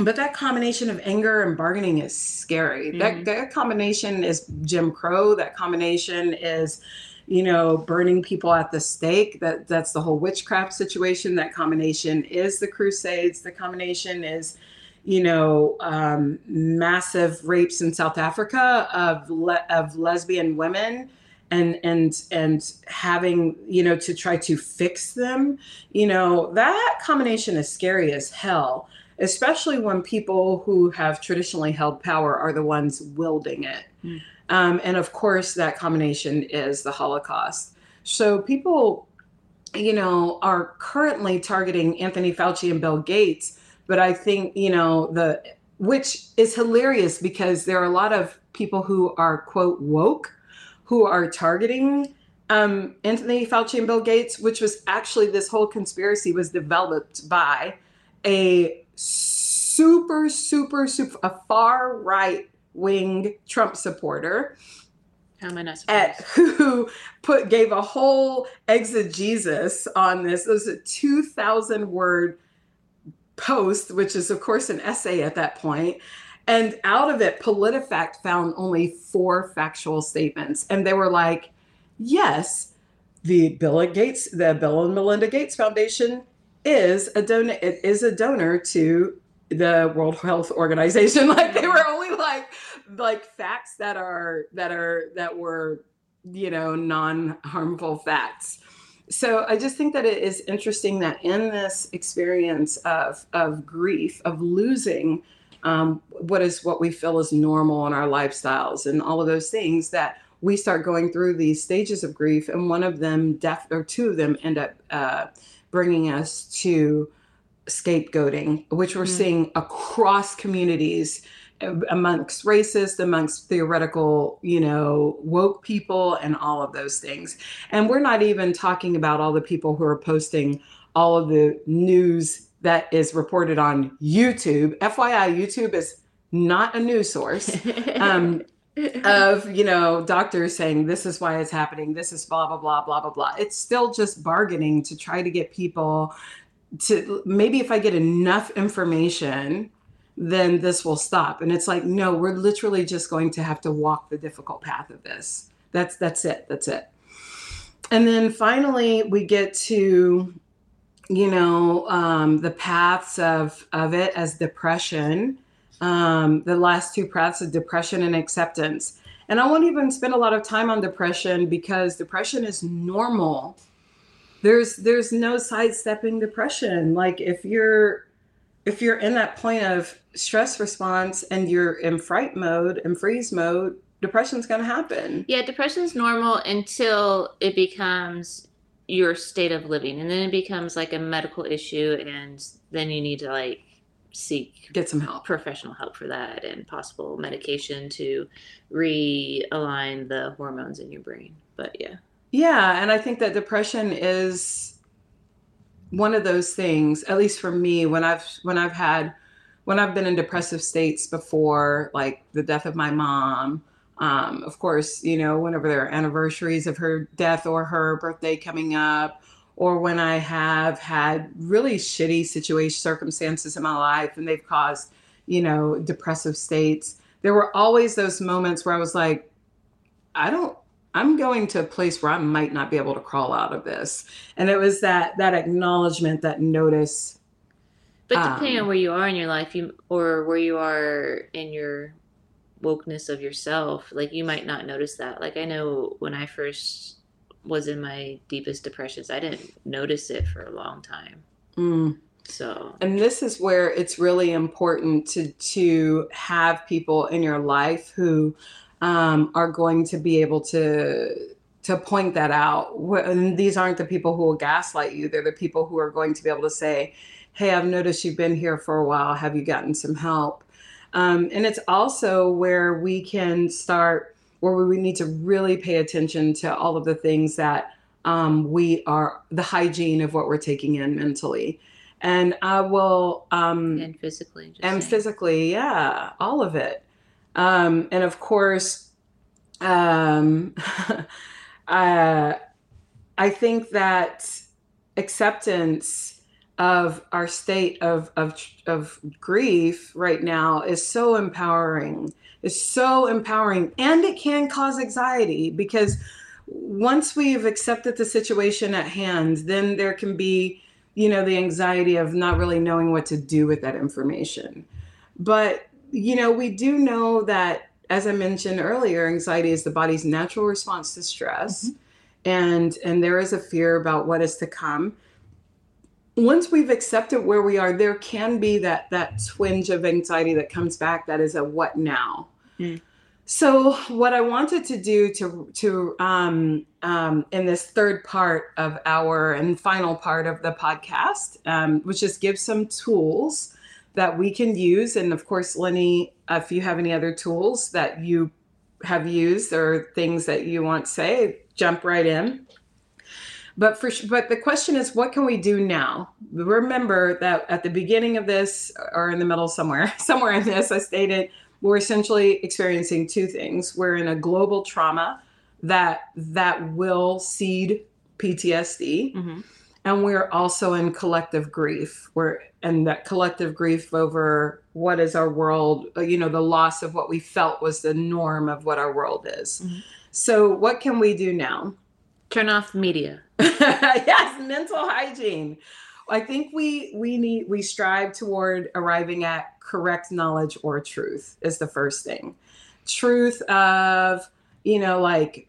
But that combination of anger and bargaining is scary. That, Mhm. that combination is jim crow. That combination is you know burning people at the stake. That that's the whole witchcraft situation. That combination is the crusades. The combination is you know um, massive rapes in south africa of le- of lesbian women and and and having you know to try to fix them you know that combination is scary as hell especially when people who have traditionally held power are the ones wielding it Mm. um, and of course that combination is the holocaust so people you know are currently targeting anthony fauci and bill gates but i think you know the which is hilarious because there are a lot of people who are quote woke who are targeting um, Anthony Fauci and Bill Gates, which was actually this whole conspiracy was developed by a super, super, super, a far right wing Trump supporter How am I not at, <laughs> who put gave a whole exegesis on this. It was a 2,000 word post, which is, of course, an essay at that point. And out of it, PolitiFact found only four factual statements. And they were like, yes, the Bill Gates, the Bill and Melinda Gates Foundation is a donor, it is a donor to the World Health Organization. <laughs> Like they were only like like facts that are that are that were, you know, non-harmful facts so i just think that it is interesting that in this experience of of grief of losing um, what is what we feel is normal in our lifestyles and all of those things that we start going through these stages of grief and one of them def or two of them end up uh, bringing us to scapegoating which we're Mm. seeing across communities uh, amongst racist amongst theoretical you know woke people and all of those things and we're not even talking about all the people who are posting all of the news that is reported on YouTube. FYI, YouTube is not a news source <laughs> um, of, you know, doctors saying this is why it's happening, this is blah, blah, blah, blah, blah, blah. It's still just bargaining to try to get people to maybe if I get enough information, then this will stop. And it's like, no, we're literally just going to have to walk the difficult path of this. That's that's it. That's it. And then finally, we get to, you know, um, the paths of of it as depression. Um, the last two paths of depression and acceptance. And I won't even spend a lot of time on depression because depression is normal. There's there's no sidestepping depression. Like if you're if you're in that point of stress response and you're in fright mode and freeze mode, depression's going to happen. Yeah, depression is normal until it becomes your state of living, and then it becomes like a medical issue, and then you need to like seek Get some help. professional help for that and possible medication to realign the hormones in your brain. But yeah, Yeah, and I think that depression is one of those things, at least for me, when I've when I've had when I've been in depressive states before, like the death of my mom, um, of course, you know, whenever there are anniversaries of her death or her birthday coming up, or when I have had really shitty situation circumstances in my life and they've caused, you know, depressive states, there were always those moments where I was like, I don't I'm going to a place where I might not be able to crawl out of this. And it was that that acknowledgement, that notice. but depending Um, on where you are in your life, you or where you are in your wokeness of yourself, like you might not notice that. Like I know when I first was in my deepest depressions, I didn't notice it for a long time. Mm. So And this is where it's really important to to have people in your life who um, are going to be able to to point that out. And these aren't the people who will gaslight you. They're the people who are going to be able to say, hey, I've noticed you've been here for a while. Have you gotten some help? Um, and it's also where we can start, where we need to really pay attention to all of the things that um, we are, the hygiene of what we're taking in mentally. And I will, um, and physically. just and saying. physically, yeah, all of it. Um, and of course, um, <laughs> uh, I think that acceptance of our state of, of, of grief right now is so empowering. Is so empowering, and it can cause anxiety because once we've accepted the situation at hand, then there can be, you know, the anxiety of not really knowing what to do with that information. But you know, we do know that, as I mentioned earlier, anxiety is the body's natural response to stress, mm-hmm. and and there is a fear about what is to come. Once we've accepted where we are, there can be that that twinge of anxiety that comes back. That is a what now. Mm. So what I wanted to do to to um, um, in this third part of our and final part of the podcast um, was just give some tools that we can use. And of course, Lenny, if you have any other tools that you have used or things that you want to say, jump right in. But for but the question is, what can we do now? Remember that at the beginning of this, or in the middle somewhere, <laughs> somewhere in this, I stated we're essentially experiencing two things. We're in a global trauma that that will seed PTSD Mhm. and we're also in collective grief we're and that collective grief over what is our world uh, you know the loss of what we felt was the norm of what our world is Mhm. so what can we do now Turn off media. <laughs> yes mental hygiene. I think we we need we strive toward arriving at correct knowledge or truth is the first thing. Truth of you know like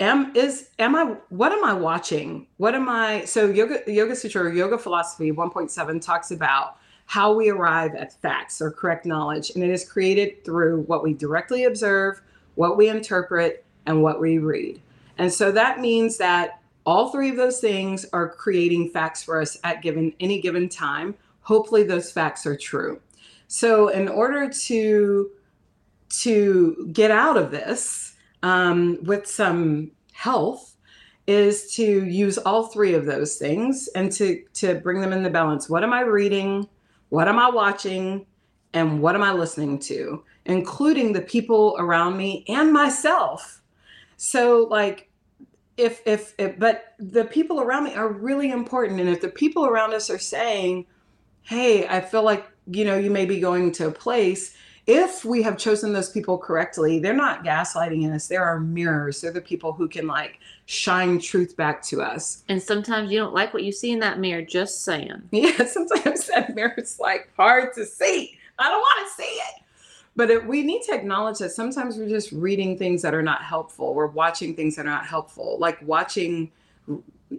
am is am i what am i watching? What am i so yoga yoga sutra or yoga philosophy 1.7 talks about how we arrive at facts or correct knowledge and it is created through what we directly observe what we interpret and what we read. And so that means that all three of those things are creating facts for us at given any given time. Hopefully those facts are true. So in order to to get out of this um, with some health is to use all three of those things and to to bring them in the balance. What am i reading? What am i watching? And what am i listening to? Including the people around me and myself. So like if if, if but the people around me are really important. And if the people around us are saying hey i feel like you know you may be going to a place if we have chosen those people correctly they're not gaslighting us. They're our mirrors. They're the people who can like shine truth back to us. And sometimes you don't like what you see in that mirror. Just saying. <laughs> yeah sometimes that mirror's like hard to see. I don't want to see it but it, we need to acknowledge that sometimes we're just reading things that are not helpful. We're watching things that are not helpful like watching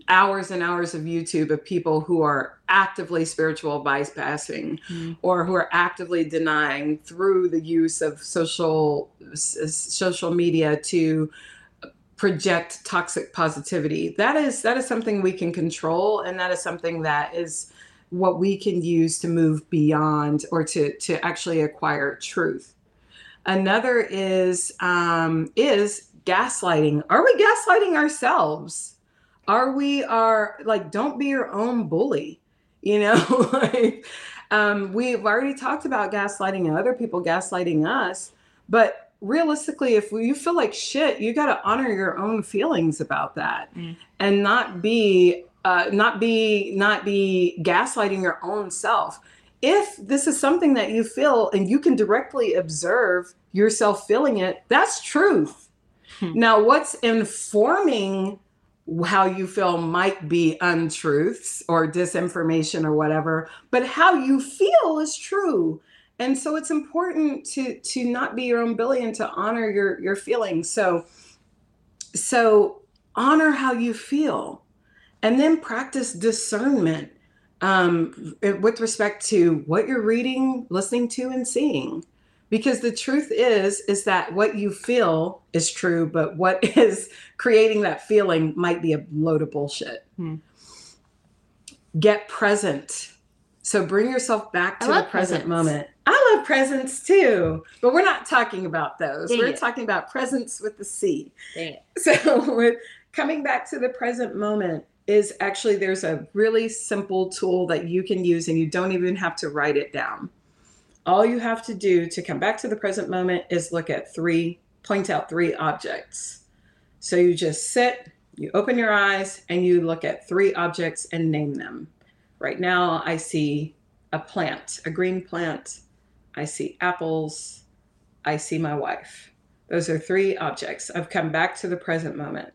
hours and hours of youtube of people who are actively spiritual bypassing Mhm. or who are actively denying through the use of social s- social media to project toxic positivity. That is that is something we can control and that is something that is what we can use to move beyond or to to actually acquire truth another is um is gaslighting. Are we gaslighting ourselves? Are we are like don't be your own bully you know? <laughs> Like um, we've already talked about gaslighting and other people gaslighting us but realistically if you feel like shit you got to honor your own feelings about that Mm. and not be uh, not be not be gaslighting your own self if this is something that you feel and you can directly observe yourself feeling it that's truth. Hmm. now what's informing how you feel might be untruths or disinformation or whatever but how you feel is true. And so it's important to to not be your own bully and to honor your your feelings. So so honor how you feel and then practice discernment um, with respect to what you're reading listening to and seeing because the truth is is that what you feel is true but what <laughs> is creating that feeling might be a load of bullshit Hmm. get present So bring yourself back to the present presents. moment. I love presents too, but we're not talking about those. Dang we're it. talking about presence with the C. Dang it. <laughs> So with coming back to the present moment is actually there's a really simple tool that you can use and you don't even have to write it down. All you have to do to come back to the present moment is look at three, point out three objects. So you just sit, you open your eyes, and you look at three objects and name them. Right now, I see a plant, a green plant. I see apples. I see my wife. Those are three objects. I've come back to the present moment.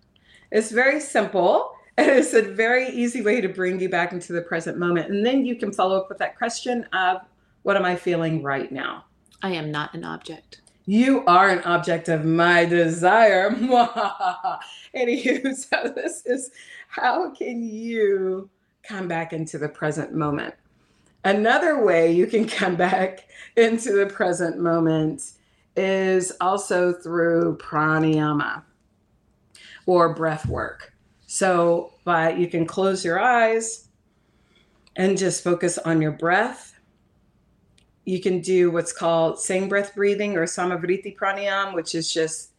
It's very simple. And It's a very easy way to bring you back into the present moment. And then you can follow up with that question of, what am I feeling right now? I am not an object. You are an object of my desire. <laughs> Anywho, <laughs> so this is how can you come back into the present moment? Another way you can <laughs> come back into the present moment is also through pranayama or breath work. So, but you can close your eyes and just focus on your breath you can do what's called same breath breathing or samavriti pranayam, which is just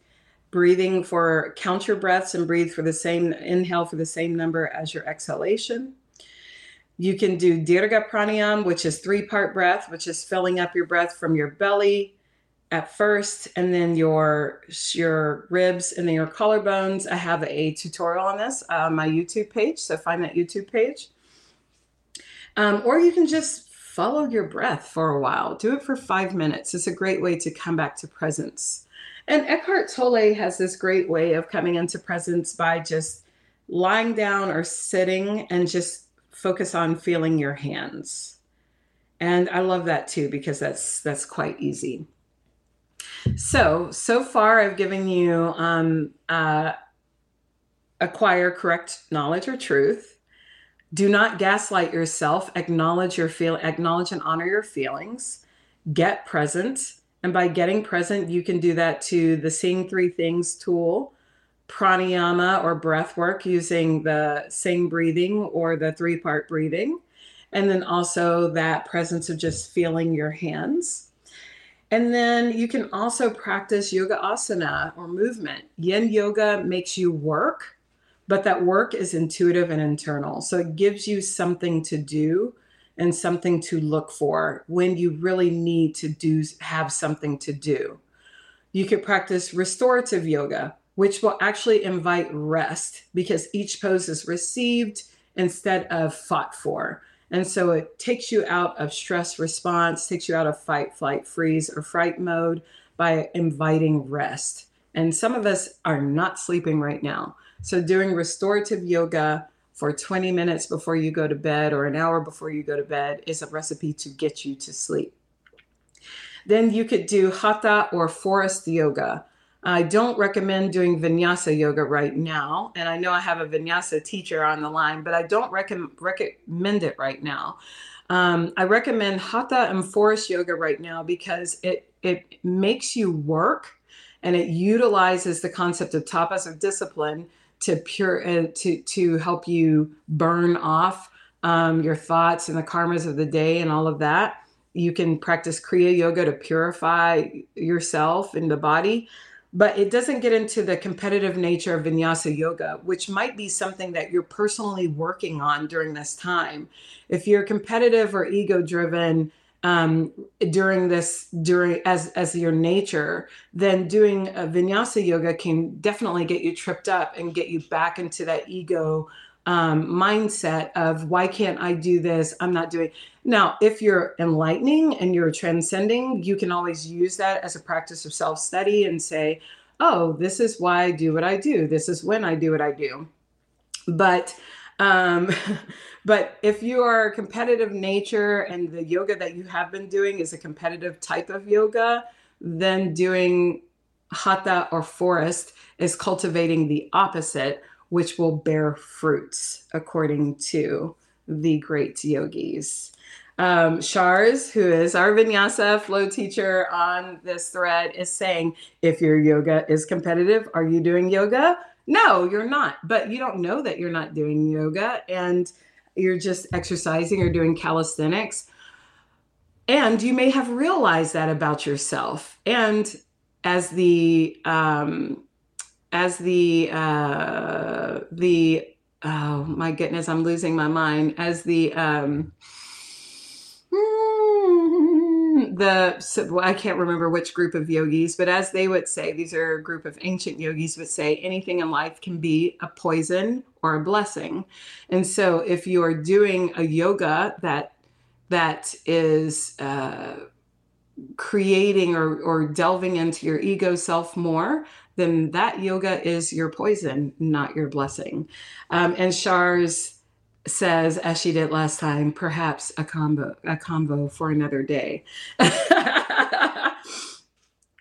breathing for count your breaths and breathe for the same inhale for the same number as your exhalation. You can do dirga pranayam, which is three part breath, which is filling up your breath from your belly at first, and then your your ribs, and then your collarbones. I have a tutorial on this on my YouTube page, so find that YouTube page. Um, or you can just follow your breath for a while. Do it for five minutes. It's a great way to come back to presence. And Eckhart Tolle has this great way of coming into presence by just lying down or sitting and just focus on feeling your hands. And I love that too because that's that's quite easy. So so far, I've given you um, uh, acquire correct knowledge or truth. Do not gaslight yourself. Acknowledge your feel acknowledge and honor your feelings. Get present. And by getting present you can do that to the seeing three things tool pranayama or breath work using the same breathing or the three part breathing. And then also that presence of just feeling your hands and then you can also practice yoga asana or movement yin yoga makes you work but that work is intuitive and internal. So it gives you something to do and something to look for when you really need to do have something to do. You could practice restorative yoga, which will actually invite rest because each pose is received instead of fought for. And so it takes you out of stress response, takes you out of fight, flight, freeze, or fright mode by inviting rest. And some of us are not sleeping right now. So, doing restorative yoga for 20 minutes before you go to bed or an hour before you go to bed is a recipe to get you to sleep. Then you could do hatha or forest yoga. I don't recommend doing vinyasa yoga right now. And I know I have a vinyasa teacher on the line, but I don't recommend recommend it right now. Um, I recommend hatha and forest yoga right now because it it makes you work and it utilizes the concept of tapas or discipline to pure uh, to to help you burn off um, your thoughts and the karmas of the day and all of that. You can practice Kriya Yoga to purify yourself and the body, but it doesn't get into the competitive nature of Vinyasa Yoga, which might be something that you're personally working on during this time. If you're competitive or ego driven, um, during this during as as your nature then doing a vinyasa yoga can definitely get you tripped up and get you back into that ego um, mindset of why can't i do this? I'm not doing now if you're enlightening and you're transcending you can always use that as a practice of self-study and say oh this is why i do what i do. This is when i do what i do. But um, <laughs> but if you are a competitive nature and the yoga that you have been doing is a competitive type of yoga, then doing hatha or forest is cultivating the opposite, which will bear fruits, according to the great yogis. Um, Shars, who is our vinyasa flow teacher on this thread, is saying if your yoga is competitive, are you doing yoga? No, you're not. But you don't know that you're not doing yoga. And you're just exercising or doing calisthenics. And you may have realized that about yourself. And as the um, as the uh, the oh my goodness, I'm losing my mind. As the um, <laughs> the well, I can't remember which group of yogis, but as they would say, these are a group of ancient yogis would say, anything in life can be a poison or a blessing. And so, if you are doing a yoga that that is uh, creating or, or delving into your ego self more, then that yoga is your poison, not your blessing. Um, and Shars says, as she did last time, perhaps a combo, a combo for another day. <laughs>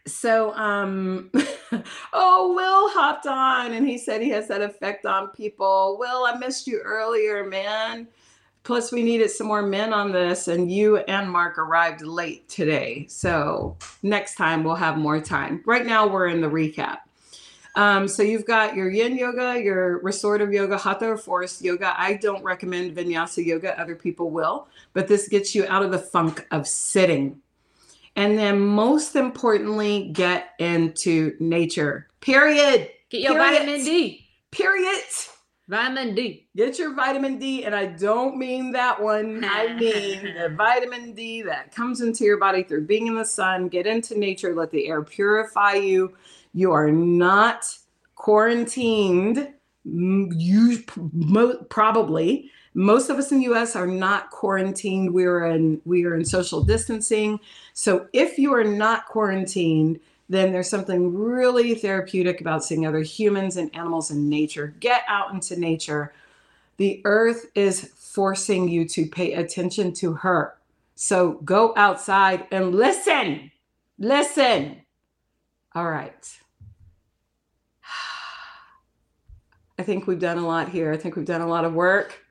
so, um, <laughs> oh, Will hopped on and he said he has that effect on people. Will, I missed you earlier, man. Plus, we needed some more men on this, and you and Mark arrived late today. So, next time we'll have more time. Right now, we're in the recap. Um, so you've got your yin yoga, your restorative yoga, hatha or forest yoga. I don't recommend vinyasa yoga, other people will, but this gets you out of the funk of sitting. And then most importantly, get into nature. Period. Get your Period. vitamin D. Period. Vitamin D. Get your vitamin D, and I don't mean that one. I <laughs> mean the vitamin D that comes into your body through being in the sun. Get into nature, let the air purify you. You are not quarantined. You probably most of us in the US are not quarantined. We are in we are in social distancing. So if you are not quarantined, then there's something really therapeutic about seeing other humans and animals in nature. Get out into nature. The earth is forcing you to pay attention to her. So go outside and listen. Listen. All right. <sighs> I think we've done a lot here. I think we've done a lot of work.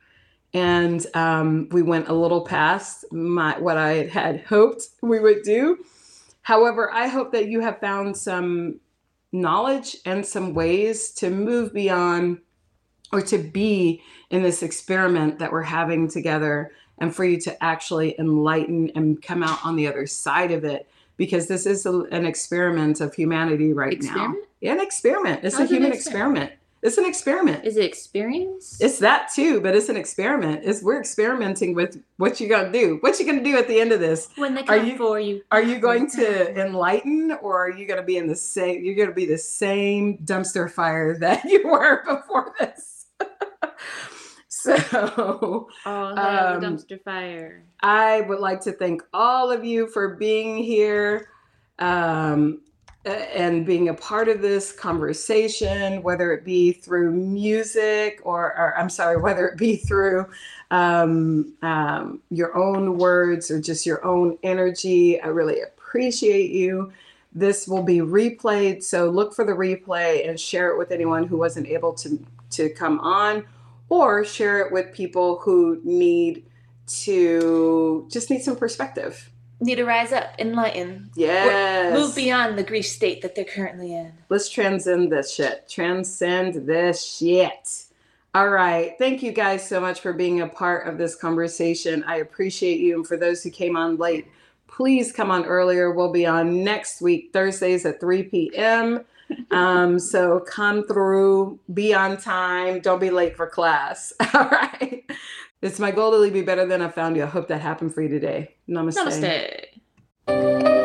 And um, we went a little past my what I had hoped we would do. However, I hope that you have found some knowledge and some ways to move beyond or to be in this experiment that we're having together and for you to actually enlighten and come out on the other side of it because this is a, an experiment of humanity right Experiment? now. Yeah, an experiment. It's How's a human experiment? experiment. It's an experiment. Is it experience? It's that too, but it's an experiment. It's we're experimenting with what you're gonna do. What you gonna do at the end of this? when they Are you- for you. Are you going <laughs> to enlighten, or are you gonna be in the same? You're gonna be the same dumpster fire that <laughs> you were before this. <laughs> so Oh, Um, dumpster fire. I would like to thank all of you for being here um, and being a part of this conversation, whether it be through music or, or I'm sorry, <laughs> whether it be through um, um, your own words or just your own energy. I really appreciate you. This will be replayed, so look for the replay and share it with anyone who wasn't able to, to come on, or share it with people who need to just need some perspective. Need to rise up, enlighten, Yes. move beyond the grief state that they're currently in. Let's transcend this shit. Transcend this shit. All right. Thank you guys so much for being a part of this conversation. I appreciate you. And for those who came on late, please come on earlier. We'll be on next week, Thursdays at 3 p.m. <laughs> Um, so come through, be on time, don't be late for class. <laughs> All right. It's my goal to leave you better than I found you. I hope that happened for you today. Namaste. Namaste.